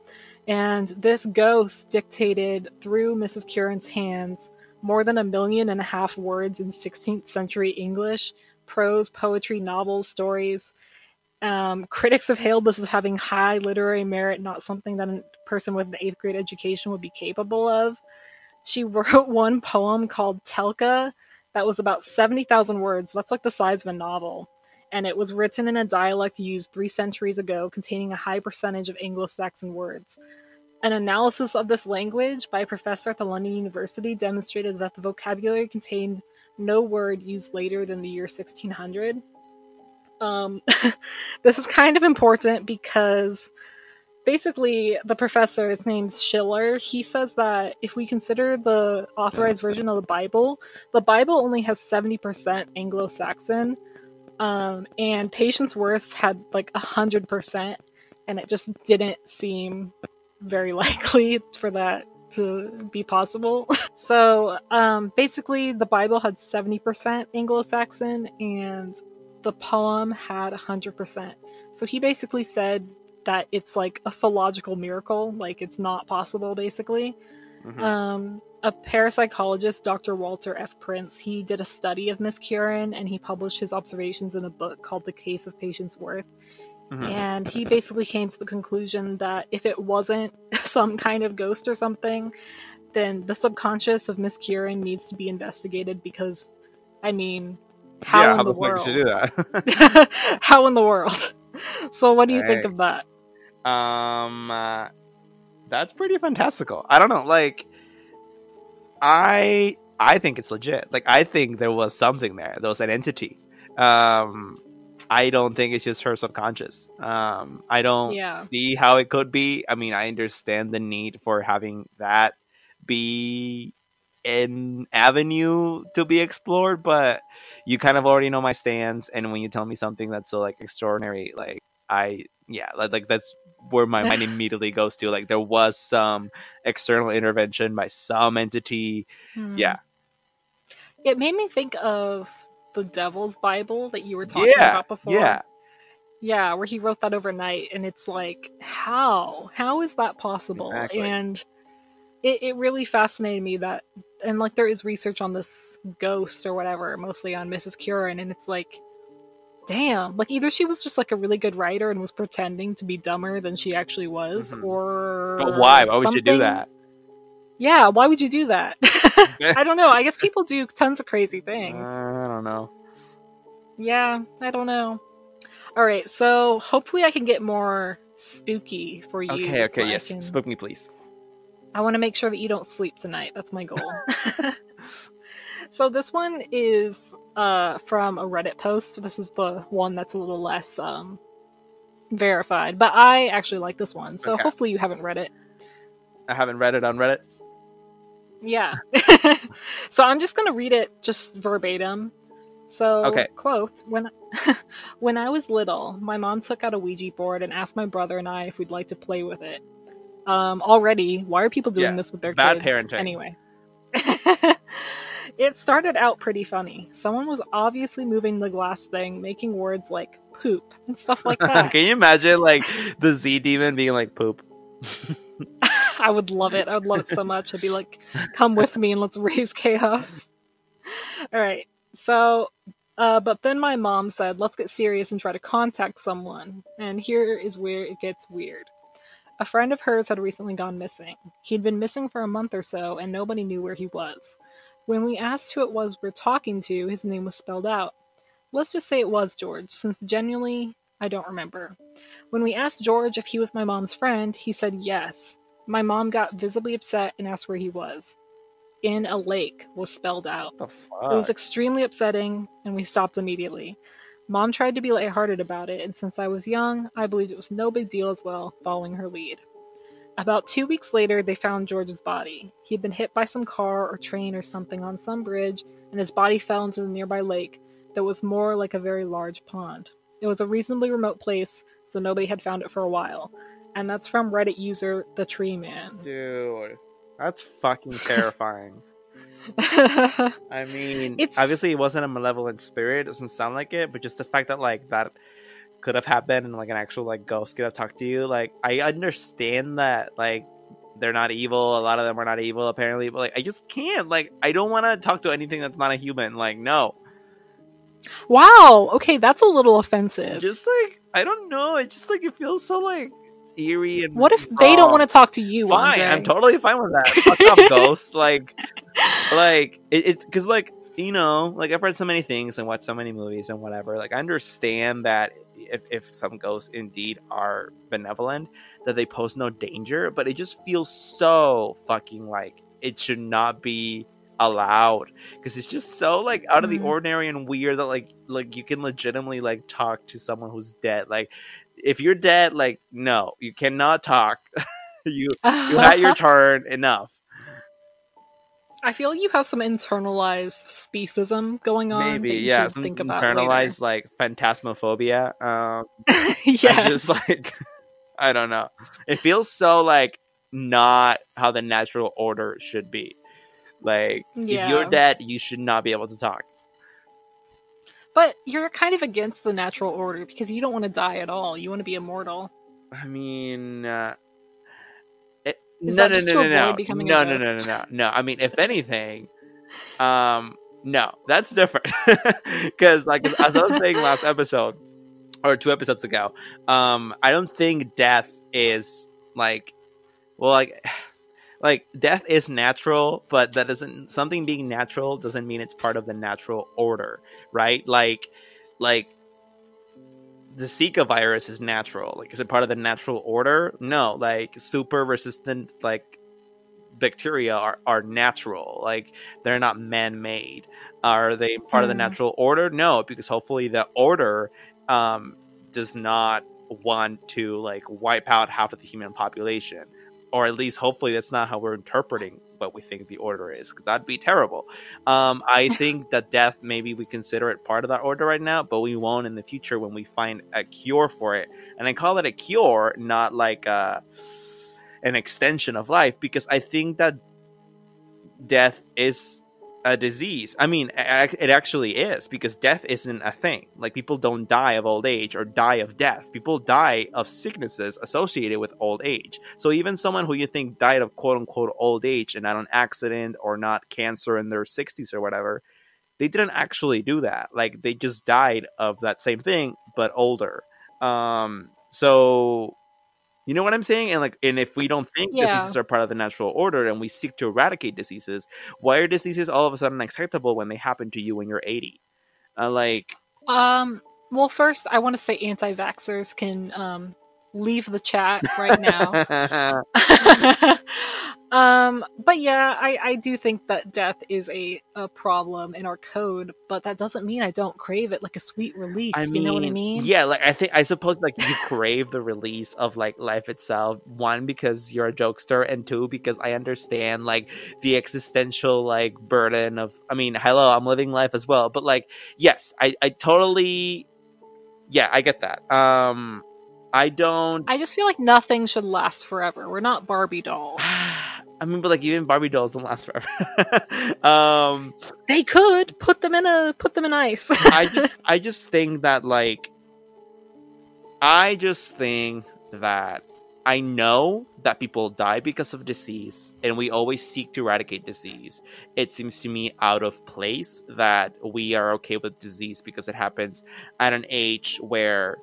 And this ghost dictated through Mrs. Curran's hands more than a million and a half words in 16th century English, prose, poetry, novels, stories. Um, critics have hailed this as having high literary merit, not something that a person with an eighth grade education would be capable of. She wrote one poem called Telka that was about 70,000 words. That's like the size of a novel and it was written in a dialect used three centuries ago, containing a high percentage of Anglo Saxon words. An analysis of this language by a professor at the London University demonstrated that the vocabulary contained no word used later than the year 1600. Um, this is kind of important because basically the professor, his name's Schiller, he says that if we consider the authorized version of the Bible, the Bible only has 70% Anglo Saxon um, and Patience Worth had like a hundred percent, and it just didn't seem very likely for that to be possible. so um, basically, the Bible had seventy percent Anglo-Saxon, and the poem had hundred percent. So he basically said that it's like a philological miracle, like it's not possible, basically. Mm-hmm. Um, a parapsychologist, Dr. Walter F. Prince, he did a study of Miss Curran and he published his observations in a book called The Case of Patience Worth. Mm-hmm. And he basically came to the conclusion that if it wasn't some kind of ghost or something, then the subconscious of Miss Curran needs to be investigated because, I mean, how yeah, in how the, the world? do that? how in the world? So, what do you hey. think of that?
Um, uh, that's pretty fantastical. I don't know, like I I think it's legit. Like I think there was something there. There was an entity. Um, I don't think it's just her subconscious. Um, I don't yeah. see how it could be. I mean, I understand the need for having that be an avenue to be explored, but you kind of already know my stance. And when you tell me something that's so like extraordinary, like I yeah, like, like that's where my mind immediately goes to. Like there was some external intervention by some entity. Hmm. Yeah.
It made me think of the Devil's Bible that you were talking yeah, about before.
Yeah.
Yeah, where he wrote that overnight, and it's like, how? How is that possible? Exactly. And it, it really fascinated me that, and like there is research on this ghost or whatever, mostly on Mrs. Curran, and it's like, damn like either she was just like a really good writer and was pretending to be dumber than she actually was mm-hmm. or
but why why would you do that
yeah why would you do that i don't know i guess people do tons of crazy things uh,
don't know
yeah i don't know all right so hopefully i can get more spooky for you
okay okay so yes can... spook me please
i want to make sure that you don't sleep tonight that's my goal so this one is uh, from a Reddit post. This is the one that's a little less um, verified, but I actually like this one. So okay. hopefully you haven't read it.
I haven't read it on Reddit.
Yeah. so I'm just gonna read it just verbatim. So okay. quote when when I was little, my mom took out a Ouija board and asked my brother and I if we'd like to play with it. Um, already, why are people doing yeah, this with their bad kids? parenting? Anyway. It started out pretty funny. Someone was obviously moving the glass thing, making words like poop and stuff like that.
Can you imagine like the Z demon being like poop?
I would love it. I would love it so much. I'd be like, come with me and let's raise chaos. All right. So, uh, but then my mom said, let's get serious and try to contact someone. And here is where it gets weird. A friend of hers had recently gone missing. He'd been missing for a month or so, and nobody knew where he was. When we asked who it was we're talking to, his name was spelled out. Let's just say it was George, since genuinely, I don't remember. When we asked George if he was my mom's friend, he said yes. My mom got visibly upset and asked where he was. In a lake was spelled out. It was extremely upsetting, and we stopped immediately. Mom tried to be lighthearted about it, and since I was young, I believed it was no big deal as well, following her lead. About two weeks later, they found George's body. He'd been hit by some car or train or something on some bridge, and his body fell into the nearby lake that was more like a very large pond. It was a reasonably remote place, so nobody had found it for a while. And that's from Reddit user The Tree Man.
Dude, that's fucking terrifying. I mean,
It's-
obviously it wasn't a malevolent spirit. It doesn't sound like it, but just the fact that like that could have happened and like an actual like ghost could have talked to you. Like I understand that like they're not evil. A lot of them are not evil apparently, but like I just can't. Like I don't want to talk to anything that's not a human. Like no,
wow, okay, that's a little offensive.
just like I don't know. It's just like it feels so like eerie and
what if they don't want to talk to you?
fine.
Andre?
I'm totally fine with that. Fuck off, ghosts. Like, like it, it's because like you know, like I've read so many things and watched so many movies and whatever. Like I understand that if if some ghosts indeed are benevolent, that they pose no danger, but it just feels so fucking like it should not be allowed because it's just so like out of the
Mhm.
ordinary and weird that like like you can legitimately like talk to someone who's dead like if you're dead like no you cannot talk. You you had your turn enough.
I feel like you have some internalized speciesism going on.
maybe yeah some
think about
internalized like phantasmophobia um
later.
I just like i don't know. It feels so like not how the natural order should be. Like if you're dead you should not be able to talk
But you're kind of against the natural order because you don't want to die at all. You want to be immortal.
i mean uh it, no no no no no no no no no no no i mean if anything um no that's different because like as i was saying last episode or two episodes ago um i don't think death is like well like like death is natural but that doesn't something being natural doesn't mean it's part of the natural order right like like the Zika virus is natural. Like, is it part of the natural order? No. Like, super resistant like bacteria are, are natural. Like, they're not man made. Are they part of the
Hmm.
natural order? No, because hopefully the order um, does not want to like wipe out half of the human population, or at least hopefully that's not how we're interpreting what we think the order is, because that'd be terrible. Um, I think that death maybe we consider it part of that order right now, but we won't in the future when we find a cure for it. And I call it a cure, not like a, an extension of life, because I think that death is a disease. I mean, it actually is because death isn't a thing. Like people don't die of old age or die of death. People die of sicknesses associated with old age. So even someone who you think died of quote unquote old age and not an accident or not cancer in their 60s or whatever, they didn't actually do that. Like they just died of that same thing but older. Um so you know what I'm saying? And like, and if we don't think
Yeah.
diseases are part of the natural order and we seek to eradicate diseases, why are diseases all of a sudden acceptable when they happen to you when you're 80? Uh, like,
Um. Well, first, I want to say anti-vaxxers can um leave the chat right now. um. But yeah, I I do think that death is a a problem in our code, but that doesn't mean I don't crave it like a sweet release.
I mean,
you know what I mean?
yeah, like I think I suppose like you crave the release of like life itself. One because you're a jokester, and two because I understand like the existential like burden of. I mean, hello, I'm living life as well, but like, yes, I I totally, yeah, I get that. Um, I don't.
I just feel like nothing should last forever. We're not Barbie dolls.
I mean, but like even Barbie dolls don't last forever. um,
They could put them in a put them in ice.
I just I just think that like I just think that I know that people die because of disease and we always seek to eradicate disease. It seems to me out of place that we are okay with disease because it happens at an age where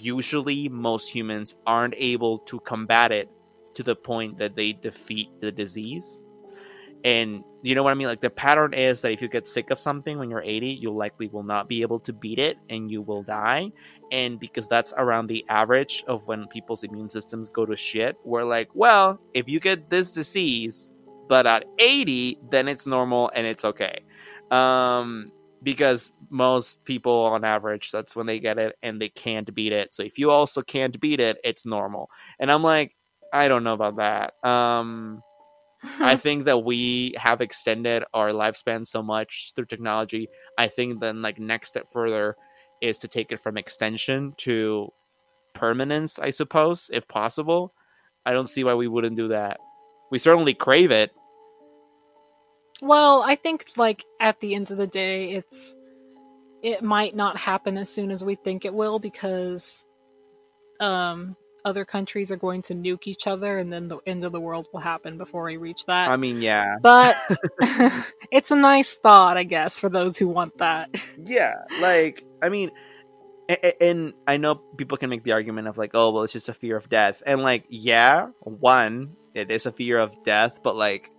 usually most humans aren't able to combat it to the point that they defeat the disease. And you know what I mean? Like the pattern is that if you get sick of something when you're 80, you likely will not be able to beat it and you will die. And because that's around the average of when people's immune systems go to shit, we're like, well, if you get this disease, but at 80, then it's normal and it's okay. Um, because most people on average that's when they get it and they can't beat it so if you also can't beat it it's normal and i'm like i don't know about that. Um i think that we have extended our lifespan so much through technology i think then like next step further is to take it from extension to permanence i suppose if possible. I don't see why we wouldn't do that. We certainly crave it.
Well, I think like at the end of the day, it's it might not happen as soon as we think it will because um other countries are going to nuke each other and then the end of the world will happen before we reach that.
i mean yeah
but it's a nice thought, I guess, for those who want that.
yeah like i mean and i know people can make the argument of like oh well it's just a fear of death and like yeah one it is a fear of death but like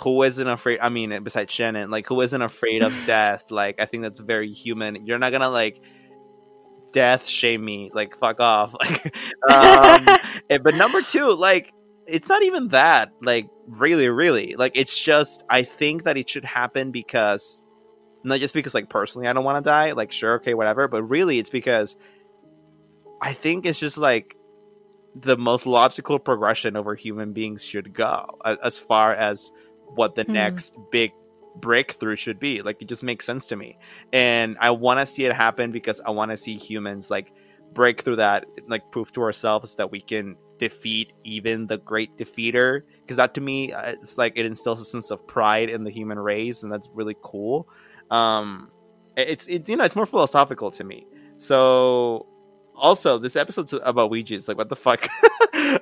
who isn't afraid i mean besides shannon like who isn't afraid of death like i think that's very human you're not gonna like death shame me like fuck off like um eh, but number two like it's not even that like really really like it's just i think that it should happen because not just because like personally i don't want to die like sure okay whatever but really it's because i think it's just like the most logical progression over human beings should go as far as what the
Hmm.
next big breakthrough should be. Like it just makes sense to me. And i want to see it happen because i want to see humans like break through that like prove to ourselves that we can defeat even the great defeater. Because that to me uh, it's like it instills a sense of pride in the human race and that's really cool. Um it's it's you know it's more philosophical to me. So also this episode's about ouija's like what the fuck?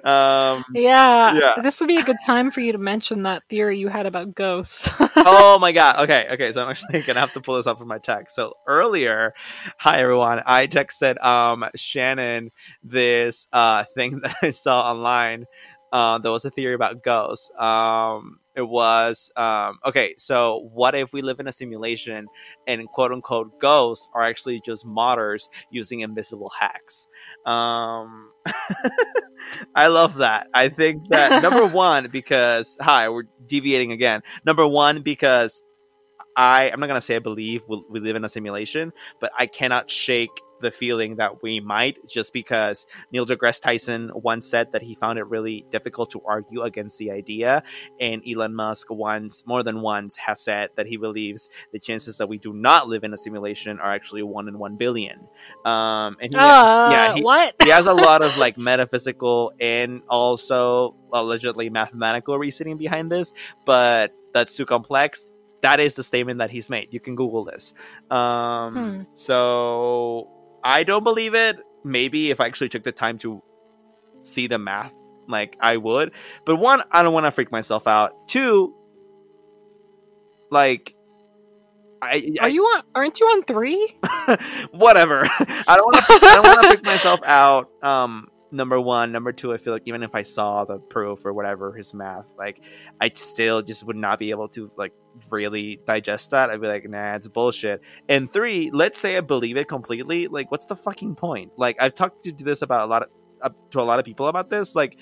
Um
Yeah,
Yeah.
this would be a good time for you to mention that theory you had about ghosts.
oh my god. Okay okay so i'm actually gonna have to pull this up from my text. So earlier hi everyone. I texted um shannon this uh thing that i saw online uh, there was a theory about ghosts. Um it was um okay so what if we live in a simulation and quote unquote ghosts are actually just modders using invisible hacks? Um i love that. I think that number one because hi we're deviating again. Number one because i i'm not gonna say i believe we, we live in a simulation but i cannot shake the feeling that we might just because neil degrasse tyson once said that he found it really difficult to argue against the idea and elon musk once more than once has said that he believes the chances that we do not live in a simulation are actually one in one billion um and he,
uh,
yeah, he-
what?
he has a lot of like metaphysical and also allegedly mathematical reasoning behind this, but that's too complex. That is the statement that he's made. You can Google this. Um,
Hmm.
So I don't believe it. Maybe if I actually took the time to see the math, like I would. But one, I don't want to freak myself out. Two, like. I,
Are you on? Aren't you on three?
whatever. I don't want to. I don't want to pick myself out. Um, number one, number two. I feel like even if I saw the proof or whatever his math, like I still just would not be able to like really digest that. I'd be like, nah, it's bullshit. And three, let's say I believe it completely. Like, what's the fucking point? Like, I've talked to this about a lot of uh, to a lot of people about this. Like,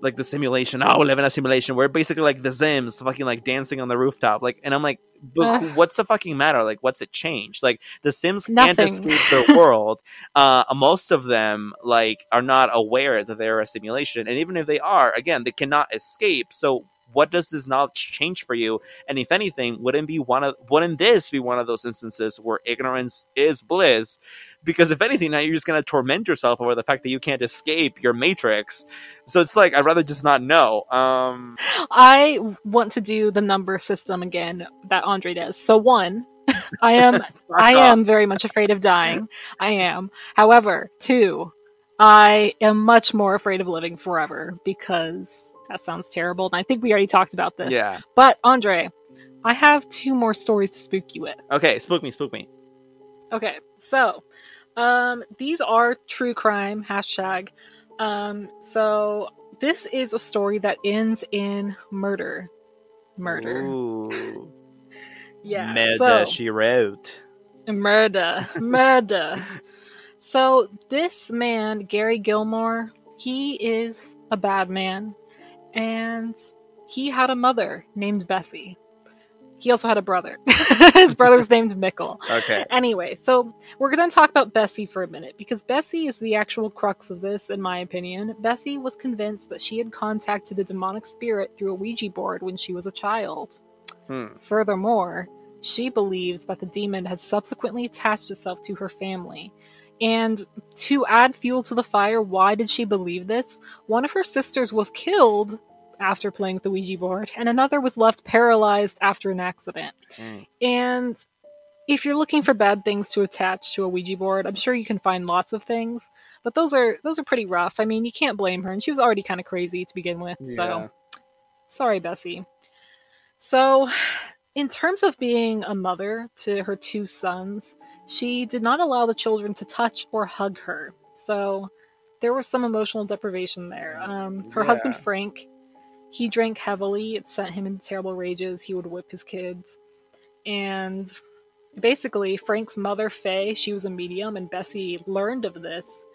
like the simulation. Oh, we live in a simulation. We're basically like the Sims, fucking like dancing on the rooftop. Like, and I'm like, but what's the fucking matter? Like, what's it changed? Like, the Sims can't escape their world. Uh, most of them like are not aware that they're a simulation, and even if they are, again, they cannot escape. So. What does this knowledge change for you? And if anything, wouldn't be one of wouldn't this be one of those instances where ignorance is bliss? Because if anything, now you're just gonna torment yourself over the fact that you can't escape your matrix. So it's like I'd rather just not know. Um,
I want to do the number system again that Andre does. So one, I am I am very much afraid of dying. I am. However, two, I am much more afraid of living forever because that sounds terrible. And I think we already talked about this.
Yeah.
But Andre, I have two more stories to spook you with.
Okay. Spook me. Spook me.
Okay, so um, these are true crime hashtag. Um, so this is a story that ends in murder. Murder.
Ooh.
Yeah.
Murder.
so,
She wrote.
murder. Murder. so this man, Gary Gilmore, he is a bad man, and he had a mother named Bessie. He also had a brother. His brother's named Mikal.
Okay.
Anyway, so we're going to talk about Bessie for a minute because Bessie is the actual crux of this, in my opinion. Bessie was convinced that she had contacted a demonic spirit through a Ouija board when she was a child.
Hmm.
Furthermore, she believes that the demon has subsequently attached itself to her family. And to add fuel to the fire, why did she believe this? One of her sisters was killed after playing with the Ouija board, and another was left paralyzed after an accident.
Mm.
And if you're looking for bad things to attach to a Ouija board, I'm sure you can find lots of things. But those are those are pretty rough. I mean, you can't blame her, and she was already kind of crazy to begin with.
Yeah.
So, sorry, Bessie. So, in terms of being a mother to her two sons, she did not allow the children to touch or hug her. So, there was some emotional deprivation there. Um, her husband Frank, he drank heavily. It sent him into terrible rages. He would whip his kids, and basically, Frank's mother Faye, she was a medium, and Bessie learned of this,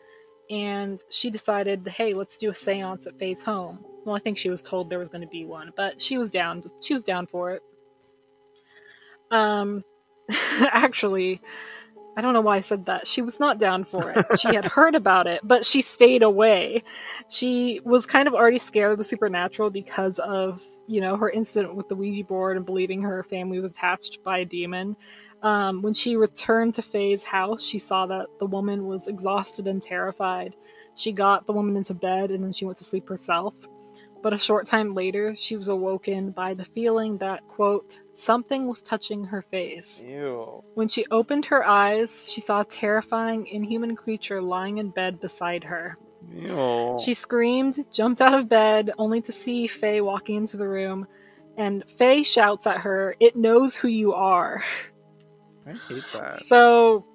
and she decided, hey, let's do a séance at Faye's home. Well, I think she was told there was going to be one, but she was down. She was down for it. Um, actually, I don't know why I said that. She was not down for it. She had heard about it, but she stayed away. She was kind of already scared of the supernatural because of, you know, her incident with the Ouija board and believing her family was attached by a demon. Um, when she returned to Faye's house, she saw that the woman was exhausted and terrified. She got the woman into bed and then she went to sleep herself. But a short time later, she was awoken by the feeling that, quote, something was touching her face.
Ew.
When she opened her eyes, she saw a terrifying, inhuman creature lying in bed beside her.
Ew.
She screamed, jumped out of bed, only to see Faye walking into the room. And Faye shouts at her, It knows who you are.
I hate that.
So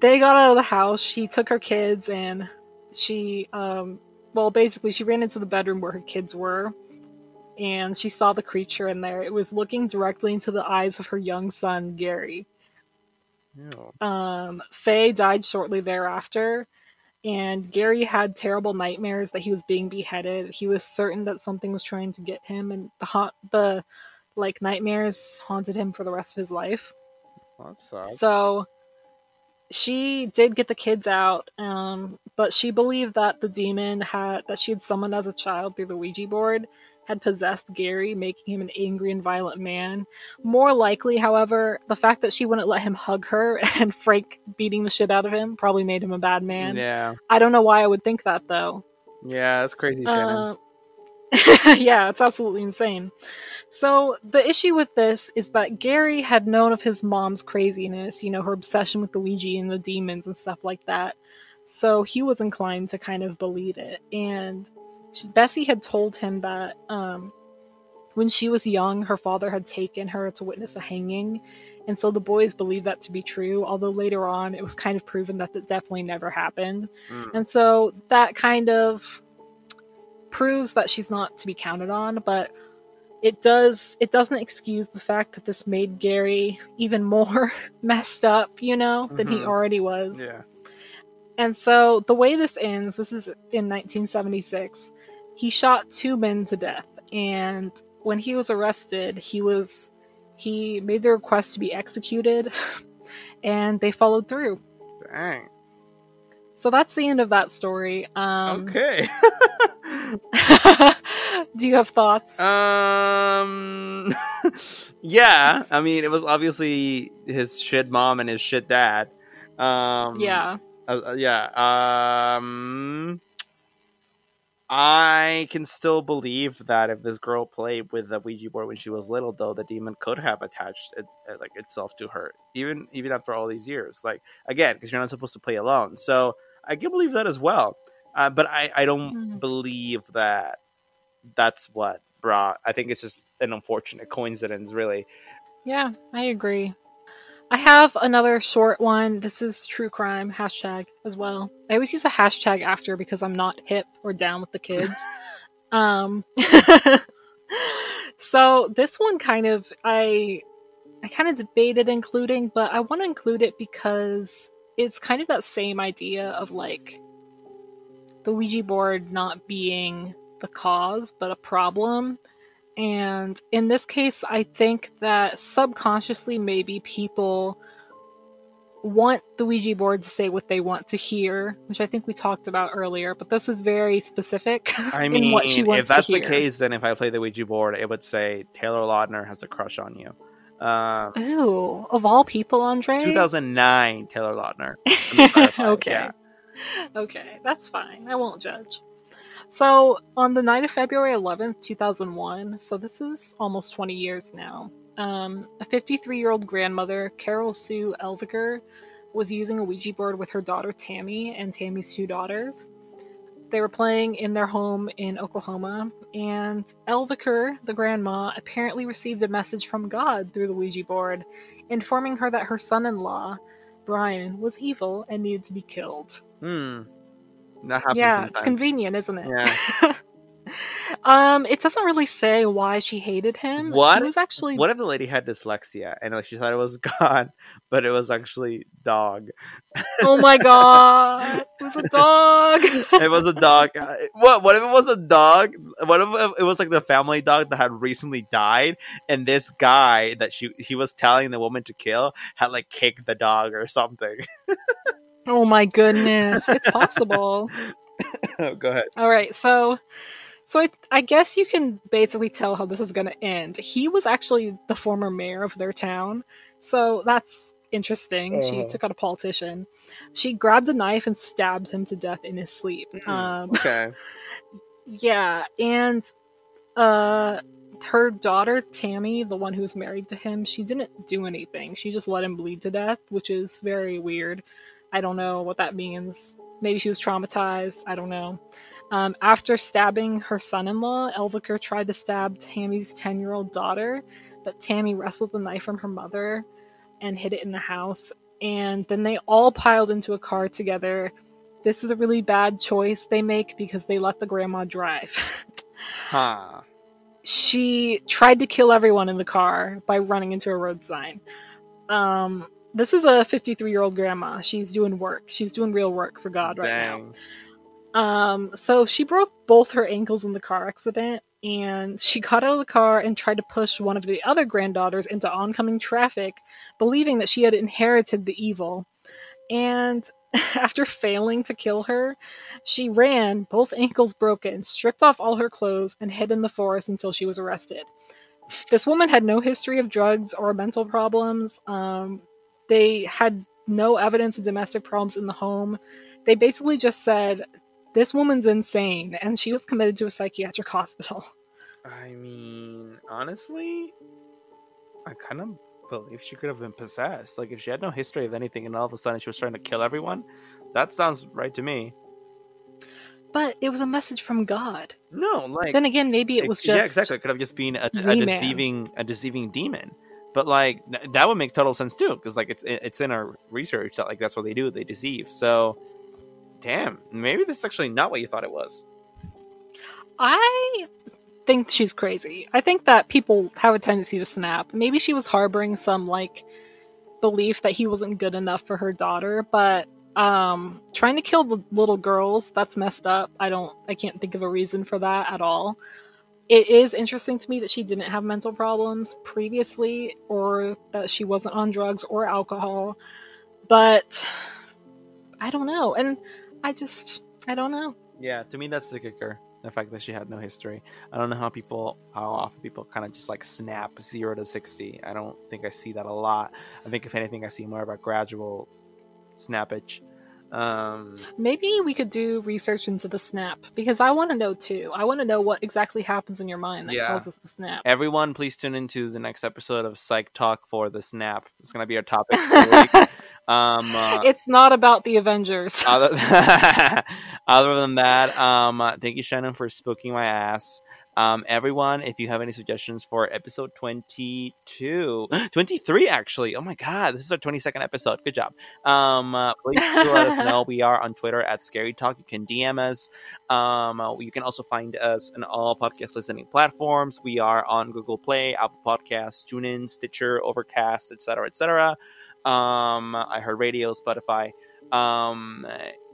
they got out of the house. She took her kids and she, um, well, basically, she ran into the bedroom where her kids were and she saw the creature in there. It was looking directly into the eyes of her young son, Gary.
Ew.
Um, Faye died shortly thereafter, and Gary had terrible nightmares that he was being beheaded. He was certain that something was trying to get him, and the haunt, the like nightmares haunted him for the rest of his life.
That sucks.
So she did get the kids out, um, but she believed that the demon had that she had summoned as a child through the Ouija board had possessed Gary, making him an angry and violent man. More likely, however, the fact that she wouldn't let him hug her and Frank beating the shit out of him probably made him a bad man.
Yeah.
I don't know why I would think that though.
Yeah, that's crazy, Shannon.
Uh, yeah, it's absolutely insane. So the issue with this is that Gary had known of his mom's craziness, you know, her obsession with the Ouija and the demons and stuff like that. So he was inclined to kind of believe it. And she- Bessie had told him that um, when she was young, her father had taken her to witness a hanging. And so the boys believed that to be true, although later on it was kind of proven that that definitely never happened.
Mm.
And so that kind of proves that she's not to be counted on, but it does it doesn't excuse the fact that this made Gary even more messed up, you know, than he
Mhm.
already was.
Yeah.
And so the way this ends, this is in 1976. He shot two men to death, and when he was arrested, he was he made the request to be executed, and they followed through.
Dang.
So that's the end of that story. Um,
okay.
Do you have thoughts?
um. yeah. I mean, it was obviously his shit mom and his shit dad. Um.
yeah.
Uh, uh, yeah. Um. I can still believe that if this girl played with the Ouija board when she was little, though, the demon could have attached it, uh, like itself to her, even even after all these years. Like again, because you're not supposed to play alone. So I can believe that as well. Uh, but I I don't
Mhm.
believe that that's what brought. I think it's just an unfortunate coincidence, really.
Yeah, I agree. I have another short one. This is true crime hashtag as well. I always use a hashtag after because I'm not hip or down with the kids. um, so this one kind of I I kind of debated including, but I want to include it because it's kind of that same idea of like the Ouija board not being the cause but a problem. And in this case, I think that subconsciously, maybe people want the Ouija board to say what they want to hear, which I think we talked about earlier, but this is very specific
I
in
mean,
what she wants
if that's the case, then if I play the Ouija board, it would say Taylor Lautner has a crush on you. Um,
Ooh, of all people, Andre?
2009 Taylor Lautner.
Okay.
yeah.
Okay, that's fine. I won't judge. So, on the night of February 11th, 2001, so this is almost 20 years now, um, a 53 year old grandmother, Carol Sue Elviker, was using a Ouija board with her daughter Tammy and Tammy's two daughters. They were playing in their home in Oklahoma, and Elviker, the grandma, apparently received a message from God through the Ouija board, informing her that her son in law, Brian, was evil and needed to be killed.
Hmm. That happens
yeah,
sometimes.
it's convenient, isn't it?
Yeah.
um, it doesn't really say why she hated him.
What?
She was actually
What if the lady had dyslexia and like she thought it was God, but it was actually dog?
Oh my god, it was a dog.
It was a dog. Uh, What? What if it was a dog? What if it was like the family dog that had recently died, and this guy that she he was telling the woman to kill had like kicked the dog or something?
oh my goodness, it's possible.
oh, Go ahead.
All right, so so I, I guess you can basically tell how this is going to end. He was actually the former mayor of their town, so that's interesting. She
Uh-huh.
took out a politician. She grabbed a knife and stabbed him to death in his sleep.
Mm,
Um,
Okay.
Yeah, and uh her daughter Tammy, the one who was married to him, she didn't do anything. She just let him bleed to death, which is very weird. I don't know what that means. Maybe she was traumatized. I don't know. Um, after stabbing her son-in-law, Elviker tried to stab Tammy's ten-year-old daughter, but Tammy wrestled the knife from her mother and hid it in the house. And then they all piled into a car together this is a really bad choice they make because they let the grandma drive.
Huh.
she tried to kill everyone in the car by running into a road sign. Um, this is a 53 year old grandma. She's doing work. She's doing real work for God right now. Um, so she broke both her ankles in the car accident, and she got out of the car and tried to push one of the other granddaughters into oncoming traffic, believing that she had inherited the evil. And after failing to kill her, she ran, both ankles broken, stripped off all her clothes, and hid in the forest until she was arrested. This woman had no history of drugs or mental problems. Um, they had no evidence of domestic problems in the home. They basically just said, This woman's insane, and she was committed to a psychiatric hospital.
I mean, honestly, I kind of believe she could have been possessed. Like, if she had no history of anything and all of a sudden she was trying to kill everyone, that sounds right to me.
But it was a message from God.
No, like,
then again, maybe it was just.
yeah, exactly. It could have just been a, a deceiving, a deceiving demon. But like, th- that would make total sense too, because like it's it's in our research that like that's what they do. They deceive. So, damn, maybe this is actually not what you thought it was.
I think she's crazy. I think that people have a tendency to snap. Maybe she was harboring some like belief that he wasn't good enough for her daughter, but um trying to kill the little girls, that's messed up. I don't I can't think of a reason for that at all. It is interesting to me that she didn't have mental problems previously or that she wasn't on drugs or alcohol, but I don't know. And I just I don't know.
Yeah, to me that's the kicker. The fact that she had no history. I don't know how people, how often people kind of just like snap zero to sixty. I don't think I see that a lot. I think if anything, I see more of a gradual snappage. Um,
Maybe we could do research into the snap because I want to know too. I want to know what exactly happens in your mind that
Yeah.
causes the snap.
everyone, please tune into the next episode of Psych Talk for the snap. It's gonna be our topic. for the week. Um, uh,
it's not about the Avengers.
other, other than that, um, uh, thank you, Shannon, for spooking my ass. Um, everyone, if you have any suggestions for episode 22, 23, actually. Oh my God, this is our 22nd episode. Good job. Um, uh, please do let us know. We are on Twitter at Scary Talk. You can DM us. Um, uh, you can also find us on all podcast listening platforms. We are on Google Play, Apple Podcasts, TuneIn, Stitcher, Overcast, etc., etc. Um, iHeartRadio, Spotify. Um,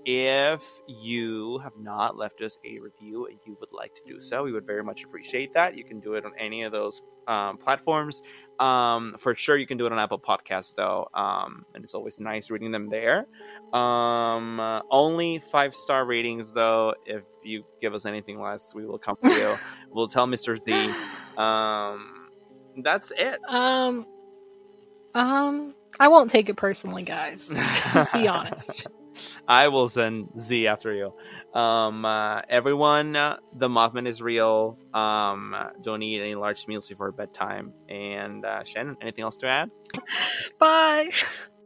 if you have not left us a review and you would like to do so, we would very much appreciate that. You can do it on any of those um, platforms. Um, for sure, you can do it on Apple Podcasts, though, um, and it's always nice reading them there. Um, uh, only five star ratings, though. If you give us anything less, we will come for you. we'll tell Mr. Z. Um, that's it.
Um, um, I won't take it personally, guys. Just be honest.
I will send Z after you. Um, uh, everyone, uh, the Mothman is real. Um, don't eat any large meals before bedtime. And uh, Shannon, anything else to add?
Bye.